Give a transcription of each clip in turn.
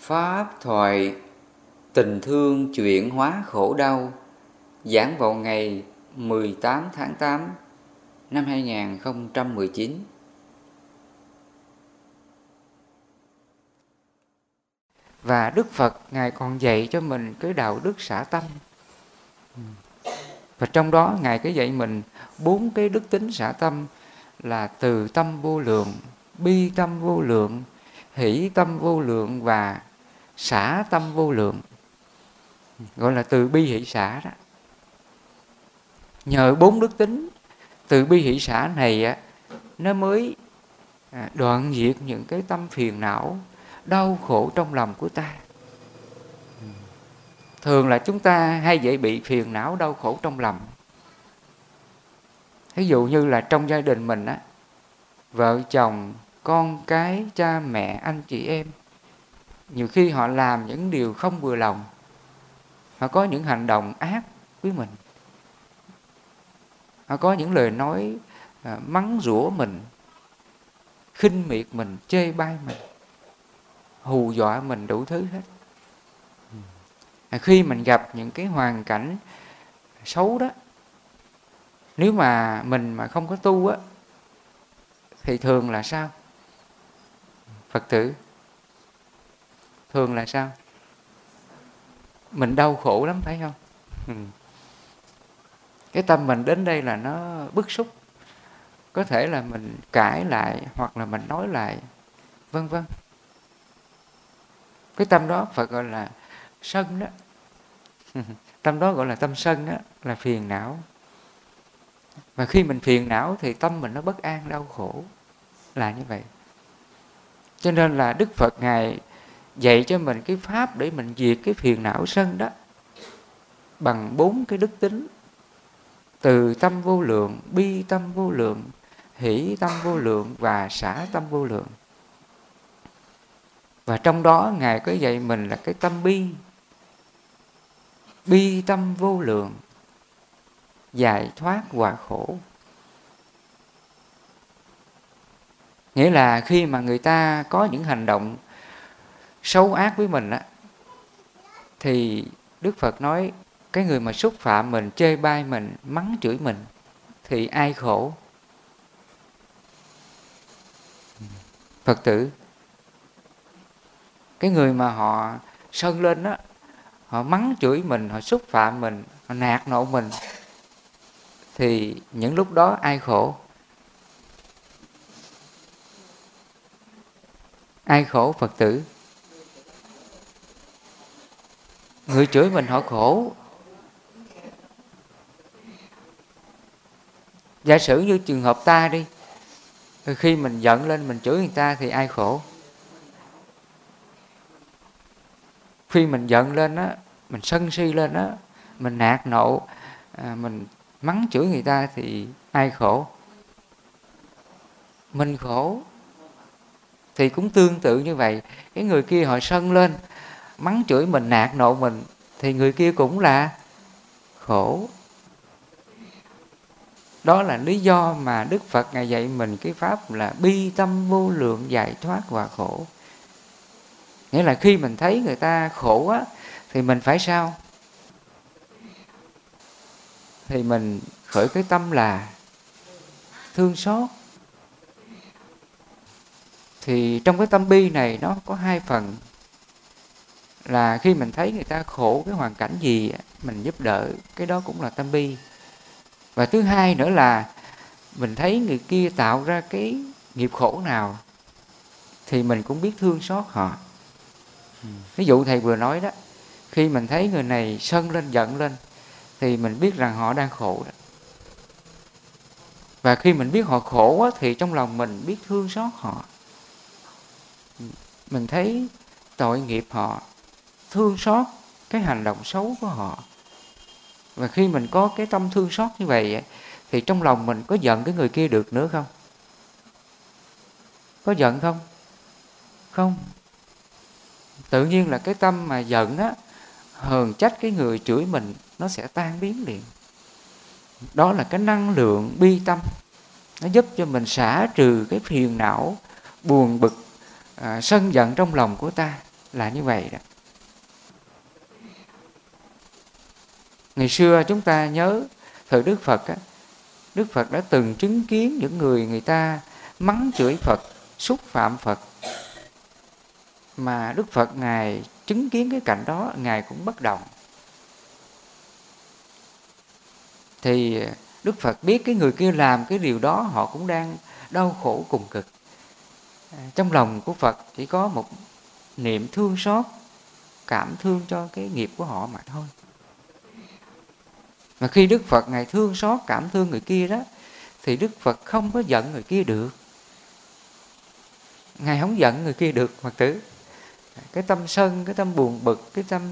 Pháp thoại Tình thương chuyển hóa khổ đau Giảng vào ngày 18 tháng 8 năm 2019 Và Đức Phật Ngài còn dạy cho mình cái đạo đức xả tâm. Và trong đó Ngài cái dạy mình bốn cái đức tính xả tâm là từ tâm vô lượng, bi tâm vô lượng, hỷ tâm vô lượng và xả tâm vô lượng. Gọi là từ bi hỷ xả đó. Nhờ bốn đức tính, từ bi hỷ xả này á, nó mới à, đoạn diệt những cái tâm phiền não, đau khổ trong lòng của ta. Thường là chúng ta hay dễ bị phiền não, đau khổ trong lòng. Ví dụ như là trong gia đình mình á, vợ chồng, con cái, cha mẹ, anh chị em nhiều khi họ làm những điều không vừa lòng. Họ có những hành động ác với mình. Họ có những lời nói à, mắng rủa mình khinh miệt mình chê bai mình hù dọa mình đủ thứ hết. À, khi mình gặp những cái hoàn cảnh xấu đó nếu mà mình mà không có tu á thì thường là sao? Phật tử thường là sao? Mình đau khổ lắm, phải không? Ừ. cái tâm mình đến đây là nó bức xúc. Có thể là mình cãi lại hoặc là mình nói lại, vân vân. Cái tâm đó phật gọi là sân đó. Tâm đó gọi là tâm sân đó, là phiền não. Và khi mình phiền não thì tâm mình nó bất an, đau khổ. Là như vậy. Cho nên là đức phật ngài dạy cho mình cái pháp để mình diệt cái phiền não sân đó bằng bốn cái đức tính. Từ tâm vô lượng, bi tâm vô lượng, hỷ tâm vô lượng và xả tâm vô lượng. Và trong đó ngài có dạy mình là cái tâm bi. Bi tâm vô lượng, giải thoát hòa khổ. Nghĩa là khi mà người ta có những hành động xấu ác với mình á, thì đức phật nói, cái người mà xúc phạm mình, chê bai mình, mắng chửi mình thì ai khổ? Phật tử, cái người mà họ sơn lên á, họ mắng chửi mình, họ xúc phạm mình, họ nạt nộ mình thì những lúc đó ai khổ? Ai khổ, phật tử? Người chửi mình họ khổ. Giả sử như trường hợp ta đi khi mình giận lên mình chửi người ta thì ai khổ? Khi mình giận lên á mình sân si lên á mình nạt nộ à, mình mắng chửi người ta thì ai khổ? Mình khổ. Thì cũng tương tự như vậy. Cái người kia họ sân lên mắng chửi mình, nạt nộ mình, thì người kia cũng là khổ. Đó là lý do mà đức phật ngài dạy mình cái pháp là bi tâm vô lượng giải thoát và khổ. Nghĩa là khi mình thấy người ta khổ á, thì mình phải sao? Thì mình khởi cái tâm là thương xót. Thì trong cái tâm bi này nó có hai phần là khi mình thấy người ta khổ cái hoàn cảnh gì, mình giúp đỡ, cái đó cũng là tâm bi. Và thứ hai nữa là mình thấy người kia tạo ra cái nghiệp khổ nào, thì mình cũng biết thương xót họ. Ví dụ thầy vừa nói đó, khi mình thấy người này sân lên, giận lên, thì mình biết rằng họ đang khổ đó. Và khi mình biết họ khổ quá, thì trong lòng mình biết thương xót họ. Mình thấy tội nghiệp họ thương xót cái hành động xấu của họ. Và khi mình có cái tâm thương xót như vậy thì trong lòng mình có giận cái người kia được nữa không? Có giận không? Không. Tự nhiên là cái tâm mà giận á hờn trách cái người chửi mình nó sẽ tan biến liền. Đó là cái năng lượng bi tâm. Nó giúp cho mình xả trừ cái phiền não buồn bực à, sân giận trong lòng của ta là như vậy đó. Ngày xưa chúng ta nhớ thời đức phật á, đức phật đã từng chứng kiến những người người ta mắng chửi phật, xúc phạm phật. Mà đức phật ngài chứng kiến cái cảnh đó, ngài cũng bất động. Thì đức phật biết cái người kia làm cái điều đó, họ cũng đang đau khổ cùng cực. Trong lòng của phật chỉ có một niệm thương xót, cảm thương cho cái nghiệp của họ mà thôi mà khi đức phật ngài thương xót cảm thương người kia đó thì đức phật không có giận người kia được. Ngài không giận người kia được phật tử. Cái tâm sân cái tâm buồn bực cái tâm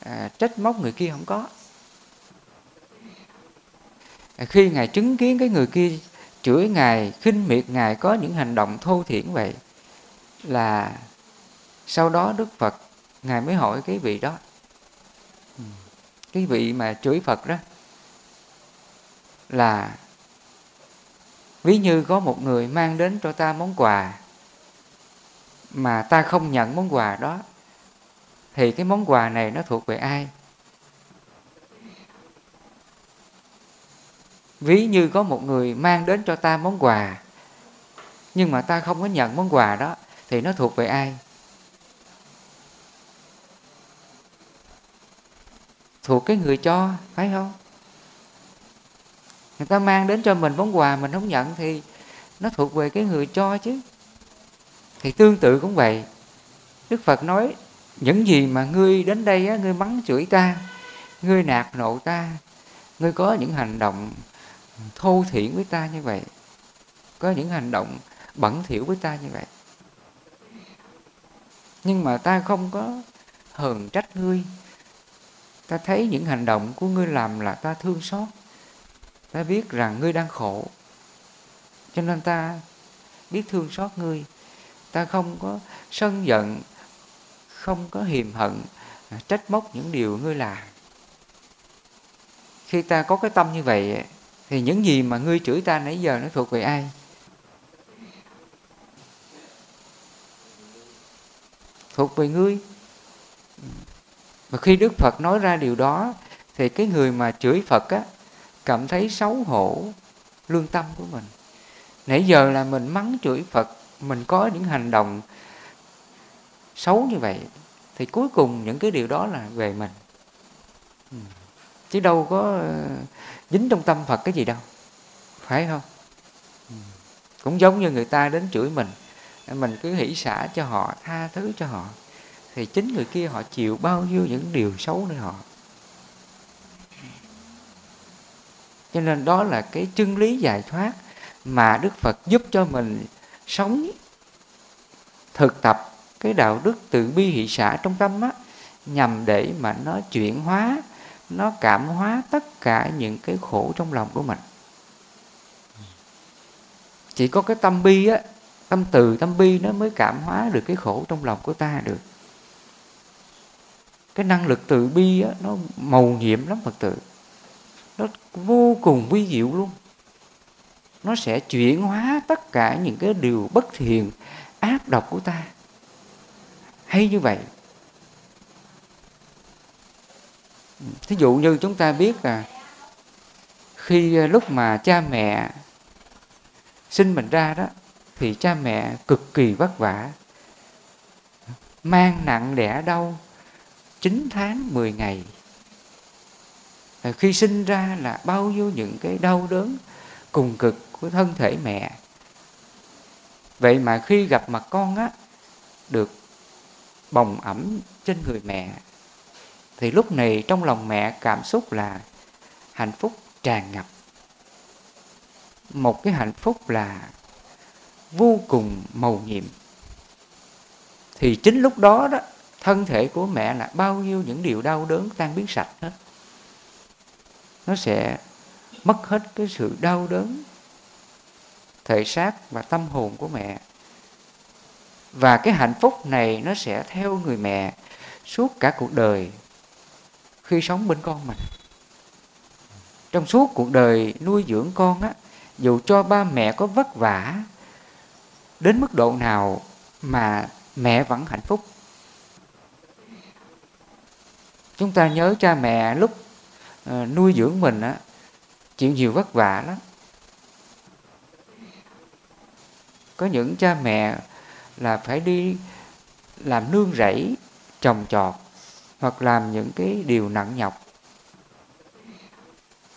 à, trách móc người kia không có. Khi ngài chứng kiến cái người kia chửi ngài khinh miệt ngài có những hành động thô thiển vậy là sau đó đức phật ngài mới hỏi cái vị đó. Ừ. Cái vị mà chửi phật đó là, ví như có một người mang đến cho ta món quà mà ta không nhận món quà đó, thì cái món quà này nó thuộc về ai? Ví như có một người mang đến cho ta món quà, nhưng mà ta không có nhận món quà đó, thì nó thuộc về ai? Thuộc cái người cho, phải không? Người ta mang đến cho mình món quà mình không nhận thì nó thuộc về cái người cho chứ. Thì tương tự cũng vậy. Đức phật nói những gì mà ngươi đến đây á, ngươi mắng chửi ta ngươi nạt nộ ta ngươi có những hành động thô thiển với ta như vậy có những hành động bẩn thỉu với ta như vậy. Nhưng mà ta không có hờn trách ngươi. Ta thấy những hành động của ngươi làm là ta thương xót ta biết rằng ngươi đang khổ, cho nên ta biết thương xót ngươi. Ta không có sân giận, không có hiềm hận à, trách móc những điều ngươi làm. Khi ta có cái tâm như vậy, thì những gì mà ngươi chửi ta nãy giờ nó thuộc về ai? Thuộc về ngươi. Và khi đức phật nói ra điều đó, thì cái người mà chửi phật á cảm thấy xấu hổ, lương tâm của mình. Nãy giờ là mình mắng chửi phật, mình có những hành động xấu như vậy, thì cuối cùng những cái điều đó là về mình. Ừ. Chứ đâu có ờ, dính trong tâm phật cái gì đâu, phải không? Ừ. Cũng giống như người ta đến chửi mình mình cứ hỷ xả cho họ, tha thứ cho họ, thì chính người kia họ chịu bao nhiêu những điều xấu nơi họ. Cho nên đó là cái chân lý giải thoát mà đức phật giúp cho mình sống thực tập cái đạo đức từ bi hỷ xã trong tâm á nhằm để mà nó chuyển hóa nó cảm hóa tất cả những cái khổ trong lòng của mình. Chỉ có cái tâm bi á tâm từ tâm bi nó mới cảm hóa được cái khổ trong lòng của ta được. Cái năng lực từ bi á, nó màu nhiệm lắm phật tử nó vô cùng vi diệu luôn. Nó sẽ chuyển hóa tất cả những cái điều bất thiện, ác độc của ta. Hay như vậy. Thí dụ như chúng ta biết là khi à, lúc mà cha mẹ sinh mình ra đó, thì cha mẹ cực kỳ vất vả, mang nặng đẻ đau 9 tháng 10 ngày. Ờ, khi sinh ra là bao nhiêu những cái đau đớn cùng cực của thân thể mẹ. Vậy mà khi gặp mặt con á, được bồng ẩm trên người mẹ, thì lúc này trong lòng mẹ cảm xúc là hạnh phúc tràn ngập. Một cái hạnh phúc là vô cùng màu nhiệm. Thì chính lúc đó đó, thân thể của mẹ là bao nhiêu những điều đau đớn tan biến sạch hết nó sẽ mất hết cái sự đau đớn, thể xác và tâm hồn của mẹ. Và cái hạnh phúc này nó sẽ theo người mẹ suốt cả cuộc đời khi sống bên con mình. Trong suốt cuộc đời nuôi dưỡng con á, dù cho ba mẹ có vất vả đến mức độ nào mà mẹ vẫn hạnh phúc. Chúng ta nhớ cha mẹ lúc uh, nuôi dưỡng mình á chịu nhiều vất vả lắm. Có những cha mẹ là phải đi làm nương rẫy trồng trọt hoặc làm những cái điều nặng nhọc.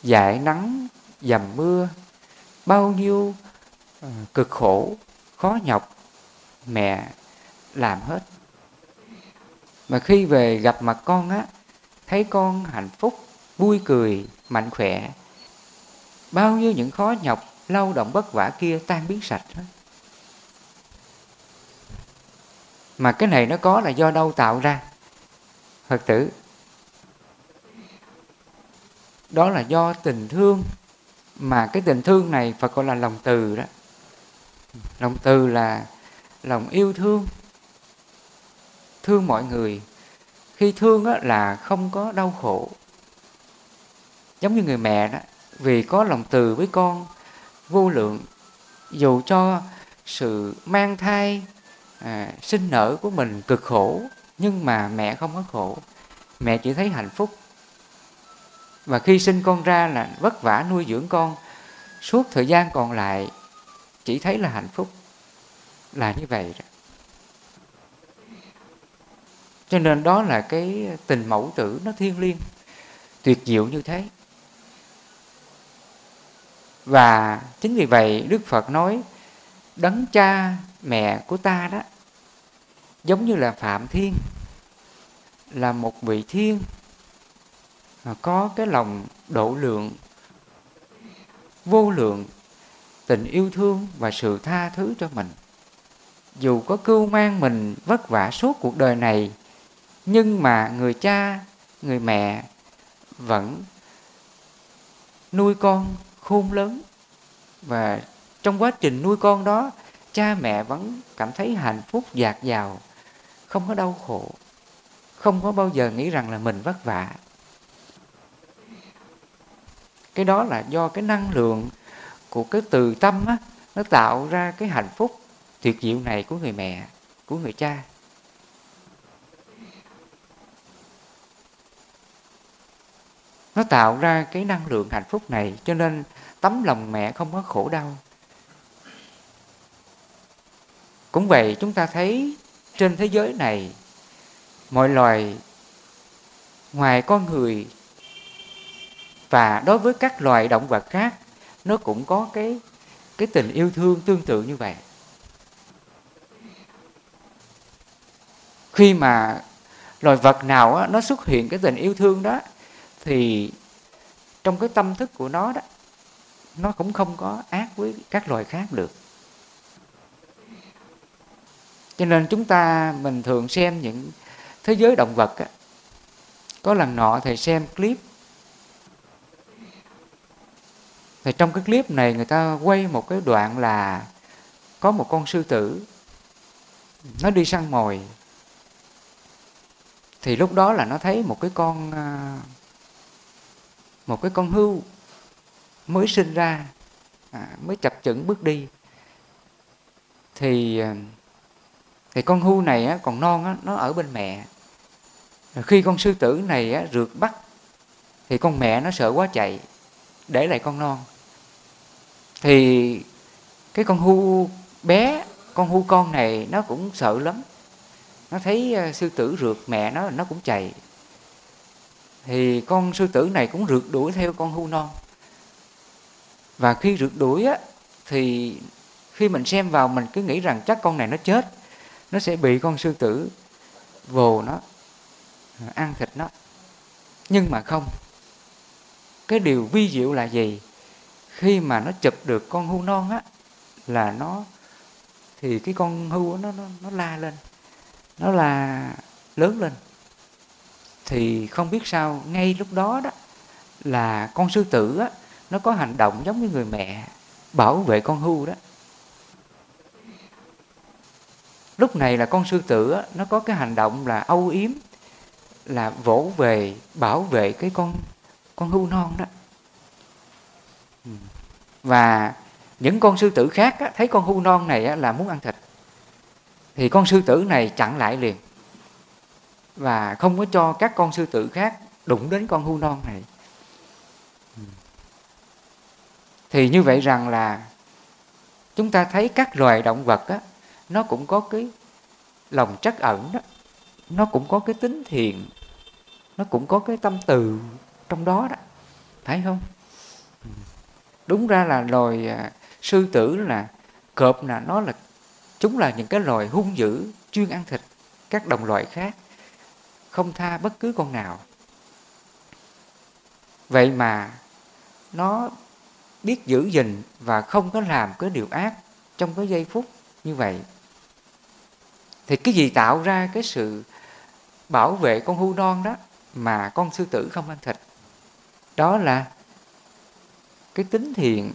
Dại nắng dầm mưa bao nhiêu ờ, cực khổ khó nhọc mẹ làm hết. Mà khi về gặp mặt con á thấy con hạnh phúc vui cười mạnh khỏe. Bao nhiêu những khó nhọc lao động vất vả kia tan biến sạch hết. Mà cái này nó có là do đâu tạo ra. Phật tử đó là do tình thương. Mà cái tình thương này phật gọi là lòng từ đó. Lòng từ là lòng yêu thương. Thương mọi người. Khi thương á, là không có đau khổ giống như người mẹ đó vì có lòng từ với con vô lượng dù cho sự mang thai à, sinh nở của mình cực khổ nhưng mà mẹ không có khổ. Mẹ chỉ thấy hạnh phúc. Và khi sinh con ra là vất vả nuôi dưỡng con suốt thời gian còn lại chỉ thấy là hạnh phúc. Là như vậy đó. cho nên đó là cái tình mẫu tử nó thiêng liêng tuyệt diệu như thế và chính vì vậy đức phật nói, đấng cha, mẹ của ta đó, giống như là phạm thiên, là một vị thiên có cái lòng độ lượng, vô lượng, tình yêu thương và sự tha thứ cho mình. Dù có cưu mang mình vất vả suốt cuộc đời này, nhưng mà người cha, người mẹ vẫn nuôi con khôn lớn. Và trong quá trình nuôi con đó, cha mẹ vẫn cảm thấy hạnh phúc, dạt dào, không có đau khổ, không có bao giờ nghĩ rằng là mình vất vả. Cái đó là do cái năng lượng của cái từ tâm á, nó tạo ra cái hạnh phúc tuyệt diệu này của người mẹ, của người cha. Nó tạo ra cái năng lượng hạnh phúc này cho nên tấm lòng mẹ không có khổ đau. Cũng vậy chúng ta thấy trên thế giới này mọi loài ngoài con người và đối với các loài động vật khác nó cũng có cái cái tình yêu thương tương tự như vậy. Khi mà loài vật nào á, nó xuất hiện cái tình yêu thương đó thì trong cái tâm thức của nó đó nó cũng không có ác với các loài khác được. Cho nên chúng ta mình thường xem những thế giới động vật á, có lần nọ thầy xem clip. Thì trong cái clip này người ta quay một cái đoạn là có một con sư tử nó đi săn mồi. Thì lúc đó là nó thấy một cái con à, một cái con hưu mới sinh ra à, mới chập chững bước đi. Thì à, thì con hưu này á, còn non á, nó ở bên mẹ. Rồi khi con sư tử này á, rượt bắt thì con mẹ nó sợ quá chạy để lại con non. Thì cái con hưu bé con hưu con này nó cũng sợ lắm. Nó thấy à, sư tử rượt mẹ nó nó cũng chạy thì con sư tử này cũng rượt đuổi theo con hưu non. Và khi rượt đuổi á, thì khi mình xem vào, mình cứ nghĩ rằng chắc con này nó chết, nó sẽ bị con sư tử vồ nó, ăn thịt nó. Nhưng mà không, cái điều vi diệu là gì? Khi mà nó chụp được con hưu non á, là nó, thì cái con hưu nó nó nó la lên, nó là lớn lên thì không biết sao ngay lúc đó đó là con sư tử á nó có hành động giống như người mẹ bảo vệ con hưu đó. Lúc này là con sư tử á, nó có cái hành động là âu yếm là vỗ về bảo vệ cái con con hưu non đó. Ừ. Và những con sư tử khác á, thấy con hưu non này á, là muốn ăn thịt. Thì con sư tử này chặn lại liền và không có cho các con sư tử khác đụng đến con hưu non này. Thì như vậy rằng là chúng ta thấy các loài động vật á, nó cũng có cái lòng trắc ẩn đó. Nó cũng có cái tính thiện nó cũng có cái tâm từ trong đó đó. Phải không? Đúng ra là loài à, sư tử là cọp là nó là chúng là những cái loài hung dữ chuyên ăn thịt các đồng loại khác không tha bất cứ con nào. Vậy mà nó biết giữ gìn và không có làm cái điều ác trong cái giây phút như vậy. Thì cái gì tạo ra cái sự bảo vệ con hưu non đó mà con sư tử không ăn thịt? Đó là cái tính thiện.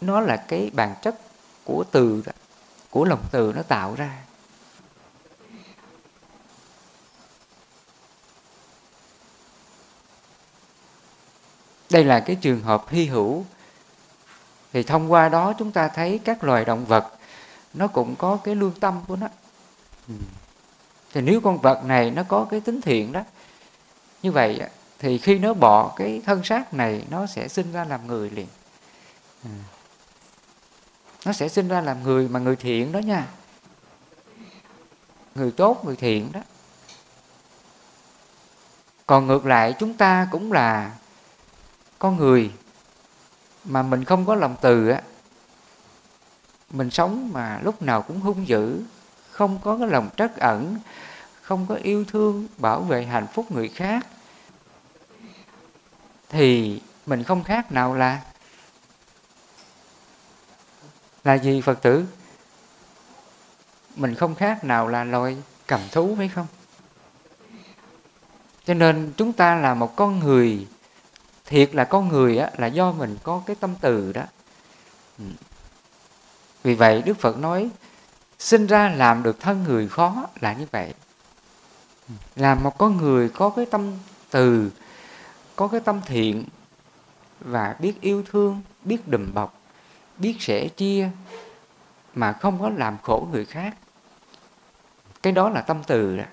Nó là cái bản chất của từ đó, của lòng từ nó tạo ra. Đây là cái trường hợp hy hữu. Thì thông qua đó chúng ta thấy các loài động vật, nó cũng có cái lương tâm của nó. Ừ. Thì nếu con vật này nó có cái tính thiện đó, như vậy thì khi nó bỏ cái thân xác này, nó sẽ sinh ra làm người liền. Ừ. Nó sẽ sinh ra làm người mà người thiện đó nha. Người tốt, người thiện đó. Còn ngược lại, chúng ta cũng là con người mà mình không có lòng từ á, mình sống mà lúc nào cũng hung dữ, không có cái lòng trắc ẩn, không có yêu thương, bảo vệ hạnh phúc người khác, thì mình không khác nào là là gì phật tử? Mình không khác nào là loài cầm thú, phải không? Cho nên chúng ta là một con người thiệt là con người á, là do mình có cái tâm từ đó. Ừ. Vì vậy đức phật nói sinh ra làm được thân người khó là như vậy. Ừ. Làm một con người có cái tâm từ có cái tâm thiện và biết yêu thương biết đùm bọc biết sẻ chia mà không có làm khổ người khác. Cái đó là tâm từ đó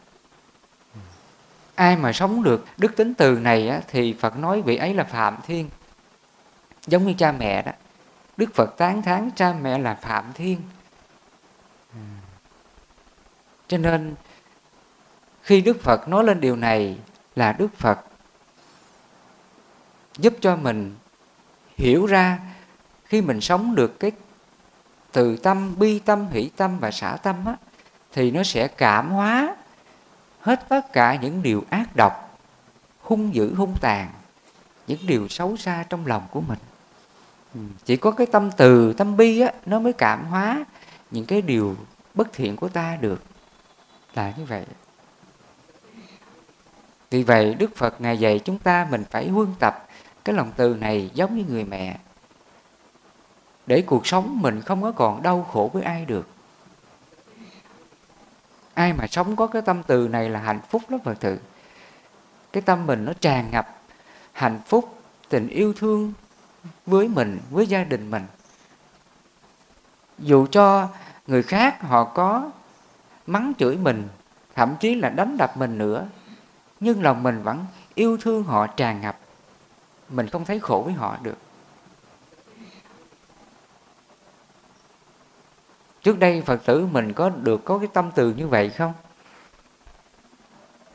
ai mà sống được đức tính từ này á, thì phật nói vị ấy là phạm thiên. Giống như cha mẹ đó. Đức phật tán thán cha mẹ là phạm thiên. À. Cho nên khi đức phật nói lên điều này là đức phật giúp cho mình hiểu ra khi mình sống được cái từ tâm bi tâm hỷ tâm và xả tâm á, thì nó sẽ cảm hóa hết tất cả những điều ác độc, hung dữ, hung tàn, những điều xấu xa trong lòng của mình. Ừ, chỉ có cái tâm từ, tâm bi á, nó mới cảm hóa những cái điều bất thiện của ta được. Là như vậy. Vì vậy, đức phật ngài dạy chúng ta mình phải huân tập cái lòng từ này giống như người mẹ. Để cuộc sống mình không có còn đau khổ với ai được ai mà sống có cái tâm từ này là hạnh phúc lắm phật tử. Cái tâm mình nó tràn ngập hạnh phúc, tình yêu thương với mình, với gia đình mình. Dù cho người khác họ có mắng chửi mình, thậm chí là đánh đập mình nữa, nhưng lòng mình vẫn yêu thương họ, tràn ngập. Mình không thấy khổ với họ được. Trước đây phật tử mình có được có cái tâm từ như vậy không?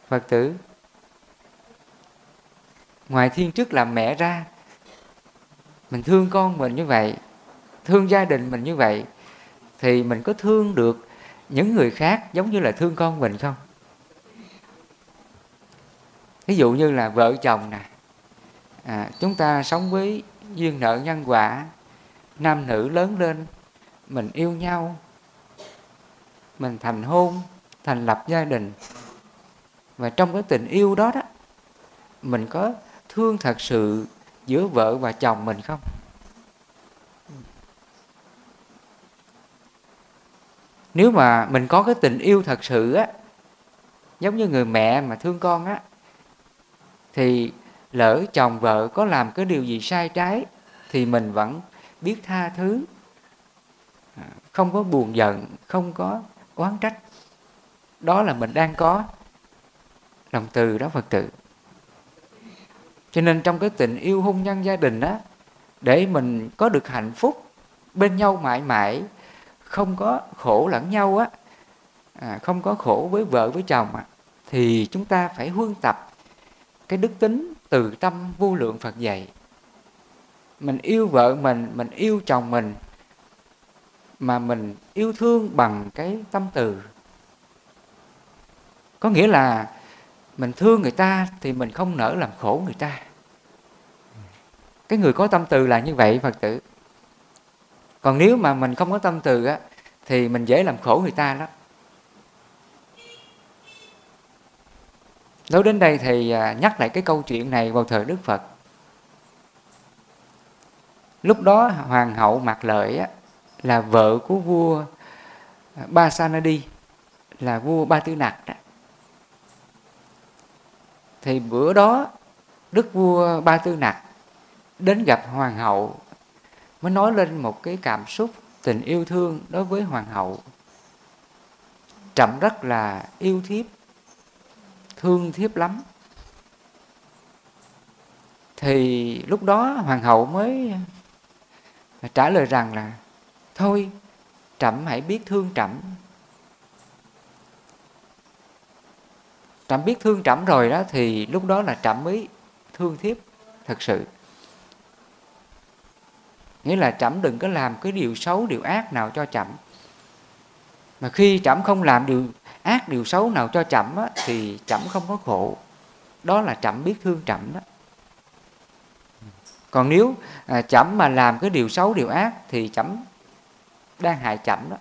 Phật tử ngoài thiên chức làm mẹ ra mình thương con mình như vậy thương gia đình mình như vậy thì mình có thương được những người khác giống như là thương con mình không? Ví dụ như là vợ chồng nè à, chúng ta sống với duyên nợ nhân quả nam nữ lớn lên mình yêu nhau. Mình thành hôn, thành lập gia đình. Và trong cái tình yêu đó đó, mình có thương thật sự giữa vợ và chồng mình không? Nếu mà mình có cái tình yêu thật sự á, giống như người mẹ mà thương con á, thì lỡ chồng vợ có làm cái điều gì sai trái, thì mình vẫn biết tha thứ không có buồn giận không có oán trách. Đó là mình đang có lòng từ đó phật tử. Cho nên trong cái tình yêu hôn nhân gia đình á để mình có được hạnh phúc bên nhau mãi mãi không có khổ lẫn nhau á à, không có khổ với vợ với chồng á, thì chúng ta phải huân tập cái đức tính từ tâm vô lượng Phật dạy. Mình yêu vợ mình mình yêu chồng mình mà mình yêu thương bằng cái tâm từ. Có nghĩa là mình thương người ta thì mình không nỡ làm khổ người ta. Cái người có tâm từ là như vậy phật tử. Còn nếu mà mình không có tâm từ á thì mình dễ làm khổ người ta lắm. Nói đến đây thì à, nhắc lại cái câu chuyện này vào thời đức phật. Lúc đó hoàng hậu mặc lợi á, là vợ của vua ba sanadi là vua ba tư nặc đó. thì bữa đó, đức vua ba tư nặc đến gặp hoàng hậu, mới nói lên một cái cảm xúc tình yêu thương đối với hoàng hậu trẫm rất là yêu thiếp, thương thiếp lắm thì lúc đó hoàng hậu mới trả lời rằng là thôi trẫm hãy biết thương trẫm. Trẫm biết thương trẫm rồi đó thì lúc đó là trẫm mới thương thiếp thật sự. Nghĩa là trẫm đừng có làm cái điều xấu điều ác nào cho trẫm. Mà khi trẫm không làm điều ác điều xấu nào cho trẫm á, thì trẫm không có khổ. Đó là trẫm biết thương trẫm đó. Còn nếu à, chậm mà làm cái điều xấu điều ác thì chậm đang hại chậm đó.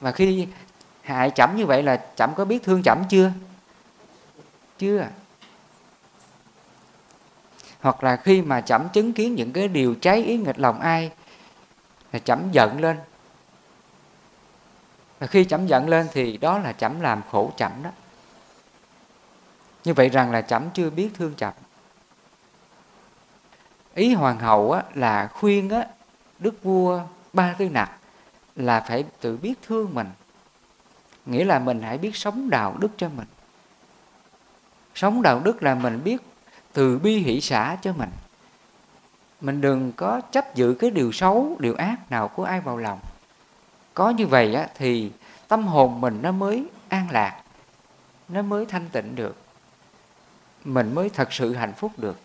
Và khi hại chậm như vậy là chậm có biết thương chậm chưa? Chưa. Hoặc là khi mà chậm chứng kiến những cái điều trái ý nghịch lòng ai là chậm giận lên. Và khi chậm giận lên thì đó là chậm làm khổ chậm đó. Như vậy rằng là chậm chưa biết thương chậm. Ý hoàng hậu á, là khuyên á, đức vua ba tư nặc là phải tự biết thương mình. Nghĩa là mình hãy biết sống đạo đức cho mình. Sống đạo đức là mình biết từ bi hỷ xã cho mình. Mình đừng có chấp giữ cái điều xấu điều ác nào của ai vào lòng. Có như vậy á, thì tâm hồn mình nó mới an lạc nó mới thanh tịnh được. Mình mới thật sự hạnh phúc được.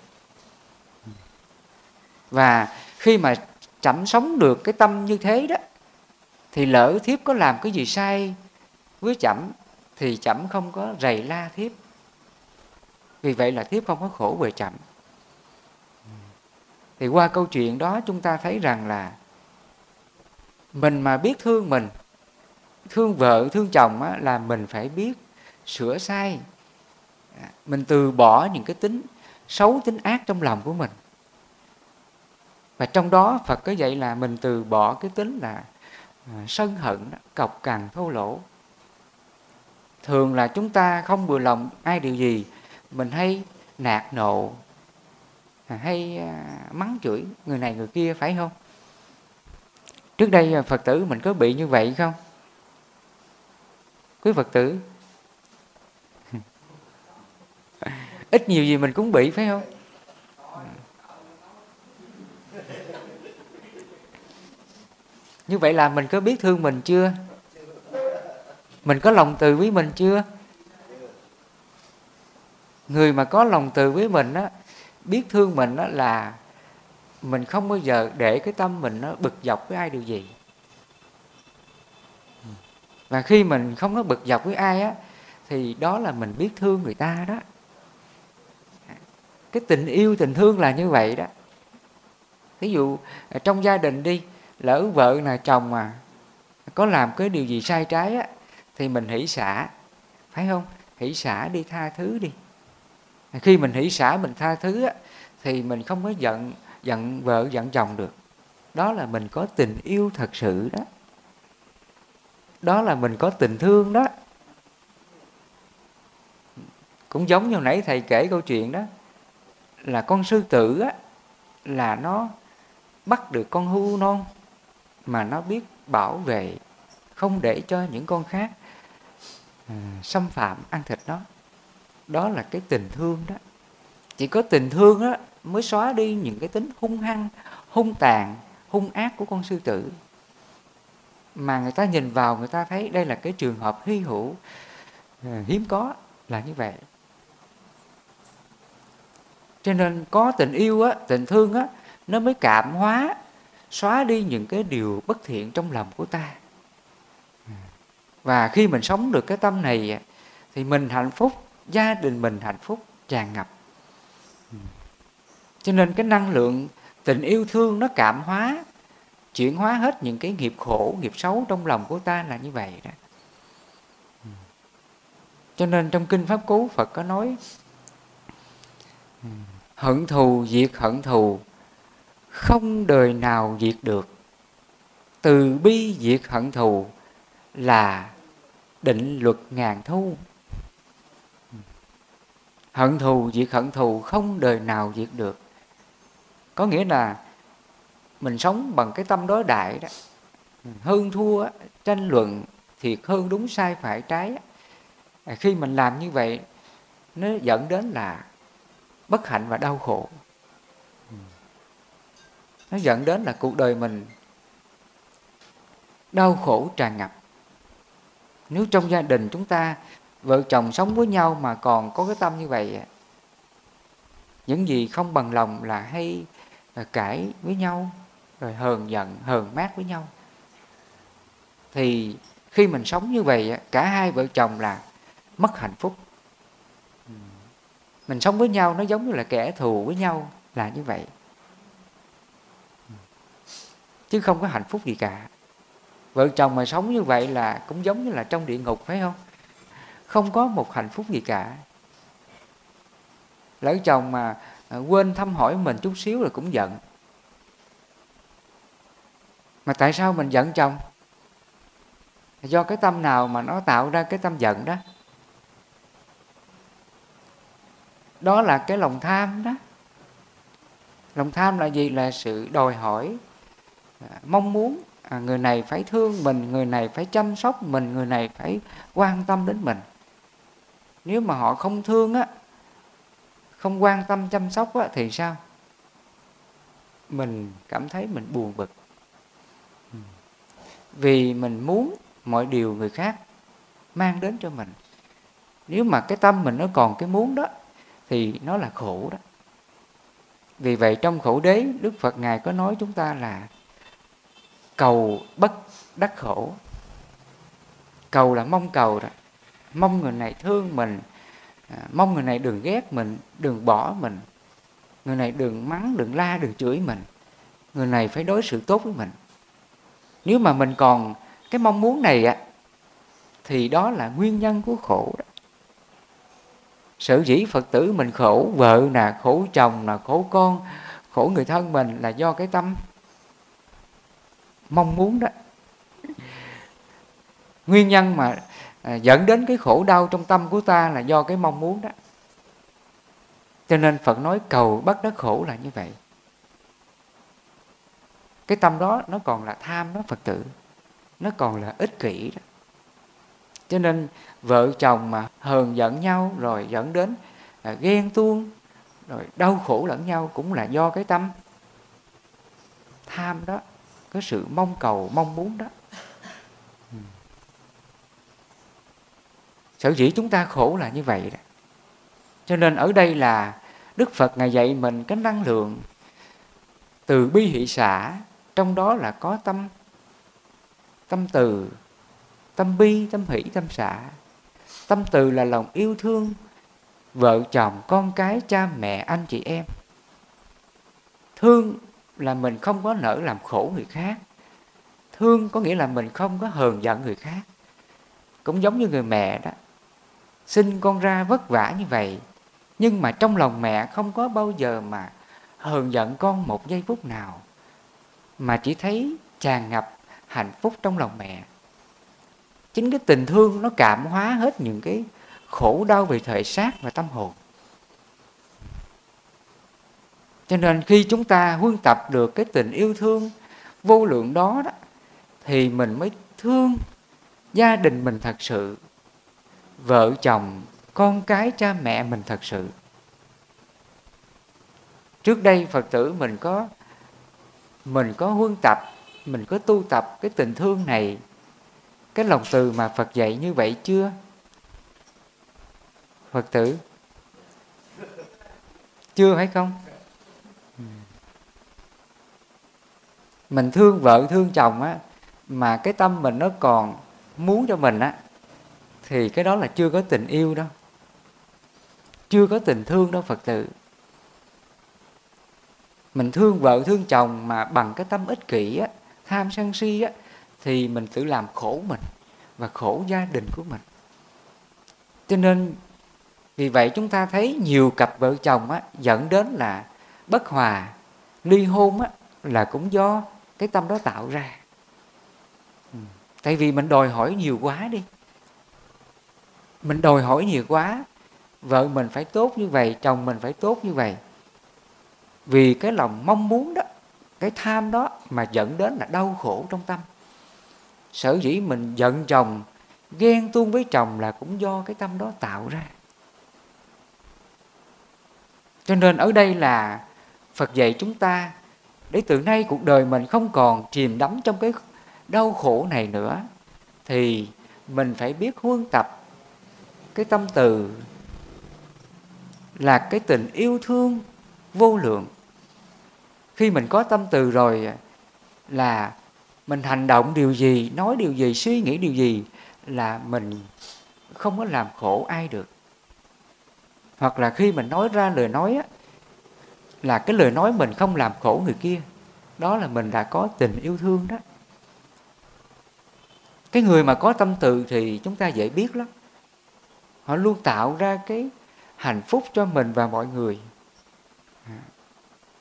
Và khi mà chậm sống được cái tâm như thế đó thì lỡ thiếp có làm cái gì sai với chậm thì chậm không có rầy la thiếp. Vì vậy là thiếp không có khổ về chậm. Thì qua câu chuyện đó chúng ta thấy rằng là mình mà biết thương mình thương vợ thương chồng á, là mình phải biết sửa sai. À, mình từ bỏ những cái tính xấu tính ác trong lòng của mình và trong đó phật có dạy là mình từ bỏ cái tính là à, sân hận, cọc cằn, thô lỗ. Thường là chúng ta không vừa lòng ai điều gì, mình hay nạt nộ à, hay à, mắng chửi người này người kia, phải không? Trước đây phật tử mình có bị như vậy không? Quý phật tử. Ít nhiều gì mình cũng bị, phải không? Như vậy là mình có biết thương mình chưa? Mình có lòng từ với mình chưa? Người mà có lòng từ với mình á, biết thương mình á là mình không bao giờ để cái tâm mình nó bực dọc với ai điều gì. Và khi mình không có bực dọc với ai á, thì đó là mình biết thương người ta đó. Cái tình yêu, tình thương là như vậy đó. Ví dụ à, trong gia đình đi lỡ vợ là chồng mà có làm cái điều gì sai trái á, thì mình hỷ xả. Phải không? Hỷ xả đi tha thứ đi. Khi mình hỷ xả, mình tha thứ á, thì mình không có giận giận vợ, giận chồng được. Đó là mình có tình yêu thật sự đó. Đó là mình có tình thương đó. Cũng giống như nãy thầy kể câu chuyện đó, là con sư tử á, là nó bắt được con hưu non mà nó biết bảo vệ không để cho những con khác à, xâm phạm ăn thịt nó. Đó là cái tình thương đó. Chỉ có tình thương đó mới xóa đi những cái tính hung hăng hung tàn hung ác của con sư tử. Mà người ta nhìn vào người ta thấy đây là cái trường hợp hy hữu à, hiếm có là như vậy. Cho nên có tình yêu á tình thương á nó mới cảm hóa xóa đi những cái điều bất thiện trong lòng của ta. Và khi mình sống được cái tâm này, thì mình hạnh phúc, gia đình mình hạnh phúc, tràn ngập. Cho nên cái năng lượng tình yêu thương nó cảm hóa, chuyển hóa hết những cái nghiệp khổ, nghiệp xấu trong lòng của ta là như vậy đó. Cho nên trong kinh pháp cú phật có nói, hận thù, diệt hận thù không đời nào diệt được. Từ bi diệt hận thù là định luật ngàn thu hận thù diệt hận thù không đời nào diệt được. Có nghĩa là mình sống bằng cái tâm đối đại đó. Hơn thua, tranh luận thiệt hơn đúng sai phải trái khi mình làm như vậy, nó dẫn đến là bất hạnh và đau khổ nó dẫn đến là cuộc đời mình đau khổ tràn ngập. Nếu trong gia đình chúng ta vợ chồng sống với nhau mà còn có cái tâm như vậy những gì không bằng lòng là hay là cãi với nhau, rồi hờn giận, hờn mát với nhau. Thì khi mình sống như vậy cả hai vợ chồng là mất hạnh phúc. Mình sống với nhau nó giống như là kẻ thù với nhau là như vậy chứ không có hạnh phúc gì cả. Vợ chồng mà sống như vậy là cũng giống như là trong địa ngục, phải không? Không có một hạnh phúc gì cả. Lỡ chồng mà à, quên thăm hỏi mình chút xíu là cũng giận. Mà tại sao mình giận chồng? Do cái tâm nào mà nó tạo ra cái tâm giận đó? Đó là cái lòng tham đó. Lòng tham là gì? Là sự đòi hỏi À, mong muốn à, người này phải thương mình người này phải chăm sóc mình người này phải quan tâm đến mình. Nếu mà họ không thương á không quan tâm chăm sóc á thì sao? Mình cảm thấy mình buồn bực. Ừ. Vì mình muốn mọi điều người khác mang đến cho mình. Nếu mà cái tâm mình nó còn cái muốn đó thì nó là khổ đó. Vì vậy trong khổ đế đức phật ngài có nói chúng ta là cầu bất đắc khổ. Cầu là mong cầu đó. Mong người này thương mình à, mong người này đừng ghét mình, đừng bỏ mình. Người này đừng mắng, đừng la, đừng chửi mình. Người này phải đối xử tốt với mình. Nếu mà mình còn cái mong muốn này á, thì đó là nguyên nhân của khổ đó. Sở dĩ phật tử mình khổ, vợ nè, khổ chồng là khổ con, khổ người thân mình là do cái tâm mong muốn đó. Nguyên nhân mà à, dẫn đến cái khổ đau trong tâm của ta là do cái mong muốn đó. Cho nên phật nói cầu bắt đắc khổ là như vậy. Cái tâm đó nó còn là tham đó phật tử, nó còn là ích kỷ đó. Cho nên vợ chồng mà hờn giận nhau, rồi dẫn đến à, ghen tuông, rồi đau khổ lẫn nhau cũng là do cái tâm tham đó cái sự mong cầu, mong muốn đó. Ừ. Sở dĩ chúng ta khổ là như vậy đó. Cho nên ở đây là đức phật ngài dạy mình cái năng lượng từ bi hỷ xã trong đó là có tâm tâm từ, tâm bi, tâm hỷ, tâm xả. Tâm từ là lòng yêu thương vợ chồng, con cái, cha mẹ, anh chị em. Thương là mình không có nỡ làm khổ người khác. Thương có nghĩa là mình không có hờn giận người khác. Cũng giống như người mẹ đó, sinh con ra vất vả như vậy, nhưng mà trong lòng mẹ không có bao giờ mà hờn giận con một giây phút nào, mà chỉ thấy tràn ngập hạnh phúc trong lòng mẹ. Chính cái tình thương nó cảm hóa hết những cái khổ đau về thể xác và tâm hồn. Cho nên khi chúng ta huân tập được cái tình yêu thương vô lượng đó đó, thì mình mới thương gia đình mình thật sự, vợ chồng, con cái, cha mẹ mình thật sự. Trước đây phật tử mình có mình có huân tập, mình có tu tập cái tình thương này, cái lòng từ mà phật dạy như vậy chưa? Phật tử, chưa phải không? Mình thương vợ, thương chồng á, mà cái tâm mình nó còn muốn cho mình á, thì cái đó là chưa có tình yêu đâu. Chưa có tình thương đâu, phật tử. Mình thương vợ, thương chồng mà bằng cái tâm ích kỷ á, tham sân si á, thì mình tự làm khổ mình và khổ gia đình của mình. Cho nên, vì vậy chúng ta thấy nhiều cặp vợ chồng á, dẫn đến là bất hòa, ly hôn á, là cũng do cái tâm đó tạo ra. Ừ. tại vì mình đòi hỏi nhiều quá đi. Mình đòi hỏi nhiều quá, vợ mình phải tốt như vậy, chồng mình phải tốt như vậy. Vì cái lòng mong muốn đó, cái tham đó mà dẫn đến là đau khổ trong tâm. Sở dĩ mình giận chồng, ghen tuông với chồng là cũng do cái tâm đó tạo ra. Cho nên ở đây là phật dạy chúng ta để từ nay cuộc đời mình không còn chìm đắm trong cái đau khổ này nữa thì mình phải biết huân tập cái tâm từ là cái tình yêu thương vô lượng. Khi mình có tâm từ rồi là mình hành động điều gì nói điều gì suy nghĩ điều gì là mình không có làm khổ ai được. Hoặc là khi mình nói ra lời nói á, là cái lời nói mình không làm khổ người kia. Đó là mình đã có tình yêu thương đó. Cái người mà có tâm từ thì chúng ta dễ biết lắm. Họ luôn tạo ra cái hạnh phúc cho mình và mọi người.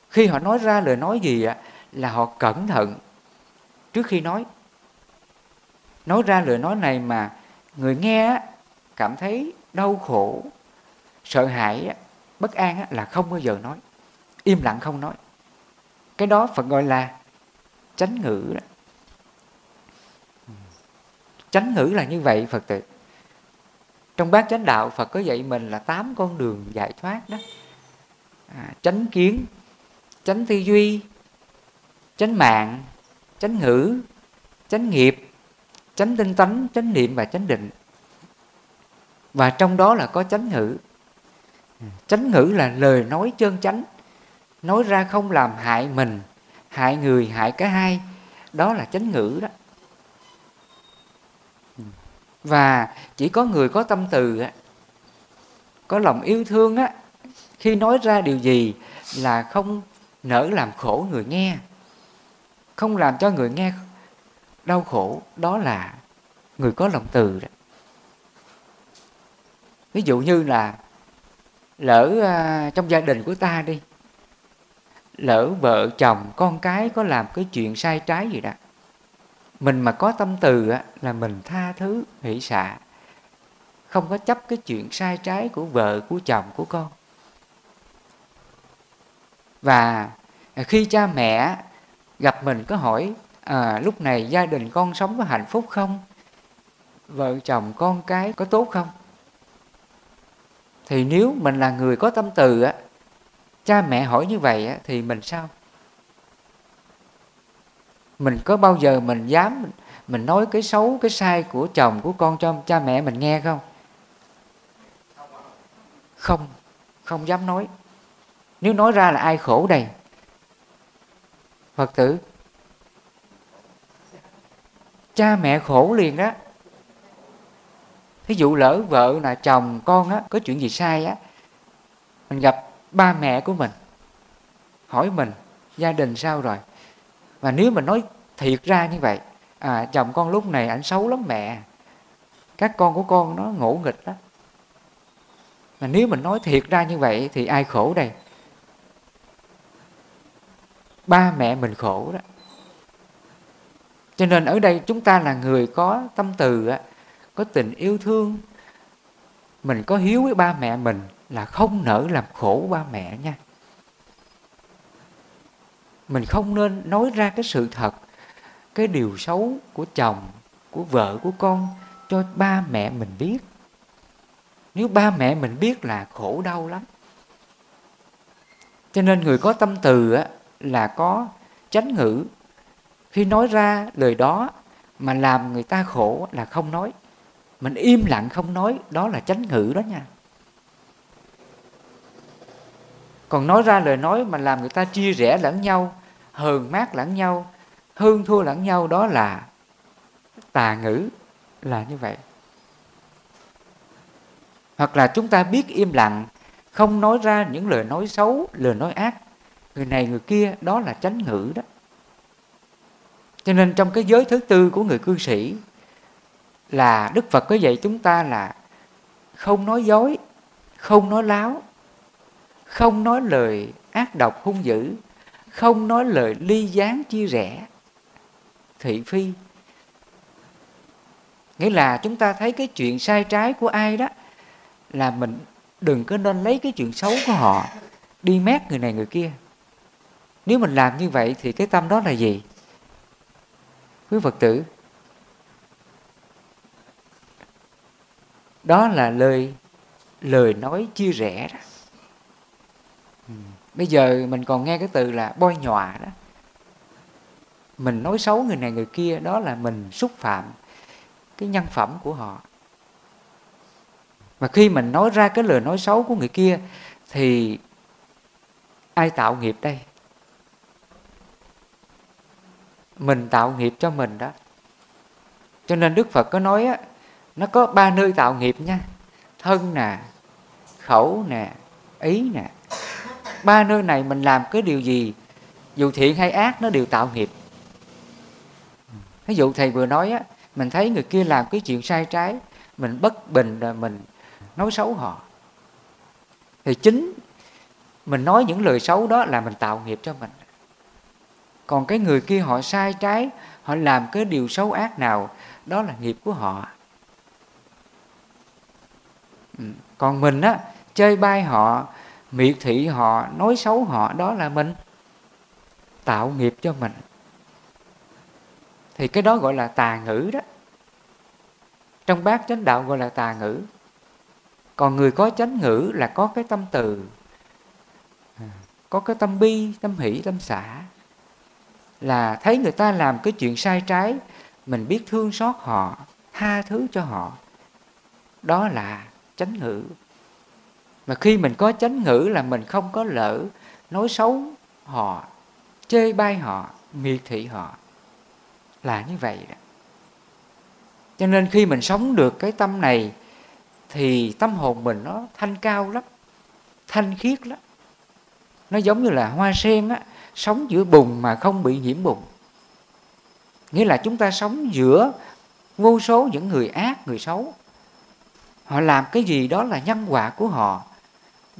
Khi họ nói ra lời nói gì á, là họ cẩn thận trước khi nói. Nói ra lời nói này mà người nghe cảm thấy đau khổ, sợ hãi bất an là không bao giờ nói im lặng không nói. Cái đó phật gọi là chánh ngữ đó. Chánh ngữ là như vậy phật tử. Trong bát chánh đạo phật có dạy mình là tám con đường giải thoát đó. À, chánh kiến chánh tư duy chánh mạng chánh ngữ chánh nghiệp chánh tinh tấn chánh niệm và chánh định. Và trong đó là có chánh ngữ. Chánh ngữ là lời nói chân chánh nói ra không làm hại mình, hại người, hại cả hai. Đó là chánh ngữ đó. Và chỉ có người có tâm từ có lòng yêu thương á, khi nói ra điều gì là không nỡ làm khổ người nghe. Không làm cho người nghe đau khổ, đó là người có lòng từ đó. Ví dụ như là lỡ à, trong gia đình của ta đi lỡ vợ chồng con cái có làm cái chuyện sai trái gì đó mình mà có tâm từ á, là mình tha thứ hỷ xạ. Không có chấp cái chuyện sai trái của vợ của chồng của con. Và khi cha mẹ gặp mình có hỏi à, lúc này gia đình con sống có hạnh phúc không? Vợ chồng con cái có tốt không? Thì nếu mình là người có tâm từ á cha mẹ hỏi như vậy thì mình sao? Mình có bao giờ mình dám mình nói cái xấu, cái sai của chồng, của con cho cha mẹ mình nghe không? Không không dám nói. Nếu nói ra là ai khổ đây? Phật tử, cha mẹ khổ liền đó. Thí dụ lỡ vợ là chồng con á, có chuyện gì sai á, mình gặp ba mẹ của mình hỏi mình, gia đình sao rồi? Và nếu mình nói thiệt ra như vậy à chồng con lúc này ảnh xấu lắm mẹ. Các con của con nó ngỗ nghịch đó mà nếu mình nói thiệt ra như vậy thì ai khổ đây? Ba mẹ mình khổ đó. Cho nên ở đây chúng ta là người có tâm từ có tình yêu thương, mình có hiếu với ba mẹ mình là không nỡ làm khổ ba mẹ nha. Mình không nên nói ra cái sự thật cái điều xấu của chồng của vợ của con cho ba mẹ mình biết. Nếu ba mẹ mình biết là khổ đau lắm. Cho nên người có tâm từ á, là có chánh ngữ. Khi nói ra lời đó mà làm người ta khổ là không nói. Mình im lặng không nói đó là chánh ngữ đó nha. Còn nói ra lời nói mà làm người ta chia rẽ lẫn nhau, hờn mát lẫn nhau, hơn thua lẫn nhau đó là tà ngữ, là như vậy. Hoặc là chúng ta biết im lặng, không nói ra những lời nói xấu, lời nói ác. Người này người kia, đó là chánh ngữ đó. Cho nên trong cái giới thứ tư của người cư sĩ, là đức phật có dạy chúng ta là không nói dối, không nói láo không nói lời ác độc hung dữ, không nói lời ly gián chia rẽ. Thị phi, nghĩa là chúng ta thấy cái chuyện sai trái của ai đó là mình đừng có nên lấy cái chuyện xấu của họ đi mét người này người kia. Nếu mình làm như vậy thì cái tâm đó là gì? Quý phật tử, đó là lời lời nói chia rẽ đó. Ừ. bây giờ mình còn nghe cái từ là bôi nhọa đó. Mình nói xấu người này người kia, đó là mình xúc phạm cái nhân phẩm của họ. Mà khi mình nói ra cái lời nói xấu của người kia, thì ai tạo nghiệp đây? Mình tạo nghiệp cho mình đó. Cho nên đức phật có nói á, nó có ba nơi tạo nghiệp nha. Thân nè, khẩu nè, ý nè ba nơi này mình làm cái điều gì? Dù thiện hay ác, nó đều tạo nghiệp. Ví dụ thầy vừa nói á, mình thấy người kia làm cái chuyện sai trái, mình bất bình rồi mình nói xấu họ. Thì chính mình nói những lời xấu đó là mình tạo nghiệp cho mình. Còn cái người kia họ sai trái, họ làm cái điều xấu ác nào, đó là nghiệp của họ. Ừ. Còn mình á, chơi bay họ miệt thị họ, nói xấu họ, đó là mình. Tạo nghiệp cho mình. Thì cái đó gọi là tà ngữ đó. Trong bát chánh đạo gọi là tà ngữ. Còn người có chánh ngữ là có cái tâm từ. À, có cái tâm bi, tâm hỷ, tâm xả. Là thấy người ta làm cái chuyện sai trái, mình biết thương xót họ, tha thứ cho họ. Đó là chánh ngữ mà khi mình có chánh ngữ là mình không có lỡ nói xấu họ, chê bai họ, miệt thị họ, là như vậy đó. Cho nên khi mình sống được cái tâm này thì tâm hồn mình nó thanh cao lắm, thanh khiết lắm. Nó giống như là hoa sen á, sống giữa bùn mà không bị nhiễm bùn. Nghĩa là chúng ta sống giữa vô số những người ác, người xấu. Họ làm cái gì đó là nhân quả của họ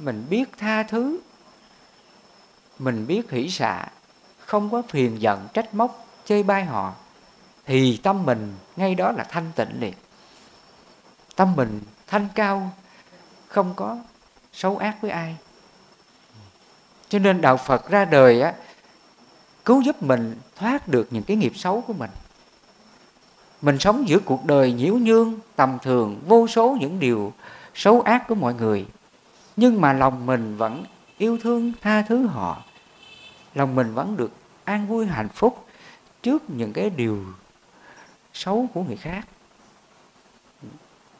mình biết tha thứ. Mình biết hỷ xạ. Không có phiền giận, trách móc, chê bai họ. Thì tâm mình ngay đó là thanh tịnh liền. Tâm mình thanh cao, không có xấu ác với ai. Cho nên đạo phật ra đời á, cứu giúp mình thoát được những cái nghiệp xấu của mình. Mình sống giữa cuộc đời nhiễu nhương, tầm thường, vô số những điều xấu ác của mọi người nhưng mà lòng mình vẫn yêu thương tha thứ họ. Lòng mình vẫn được an vui, hạnh phúc trước những cái điều xấu của người khác.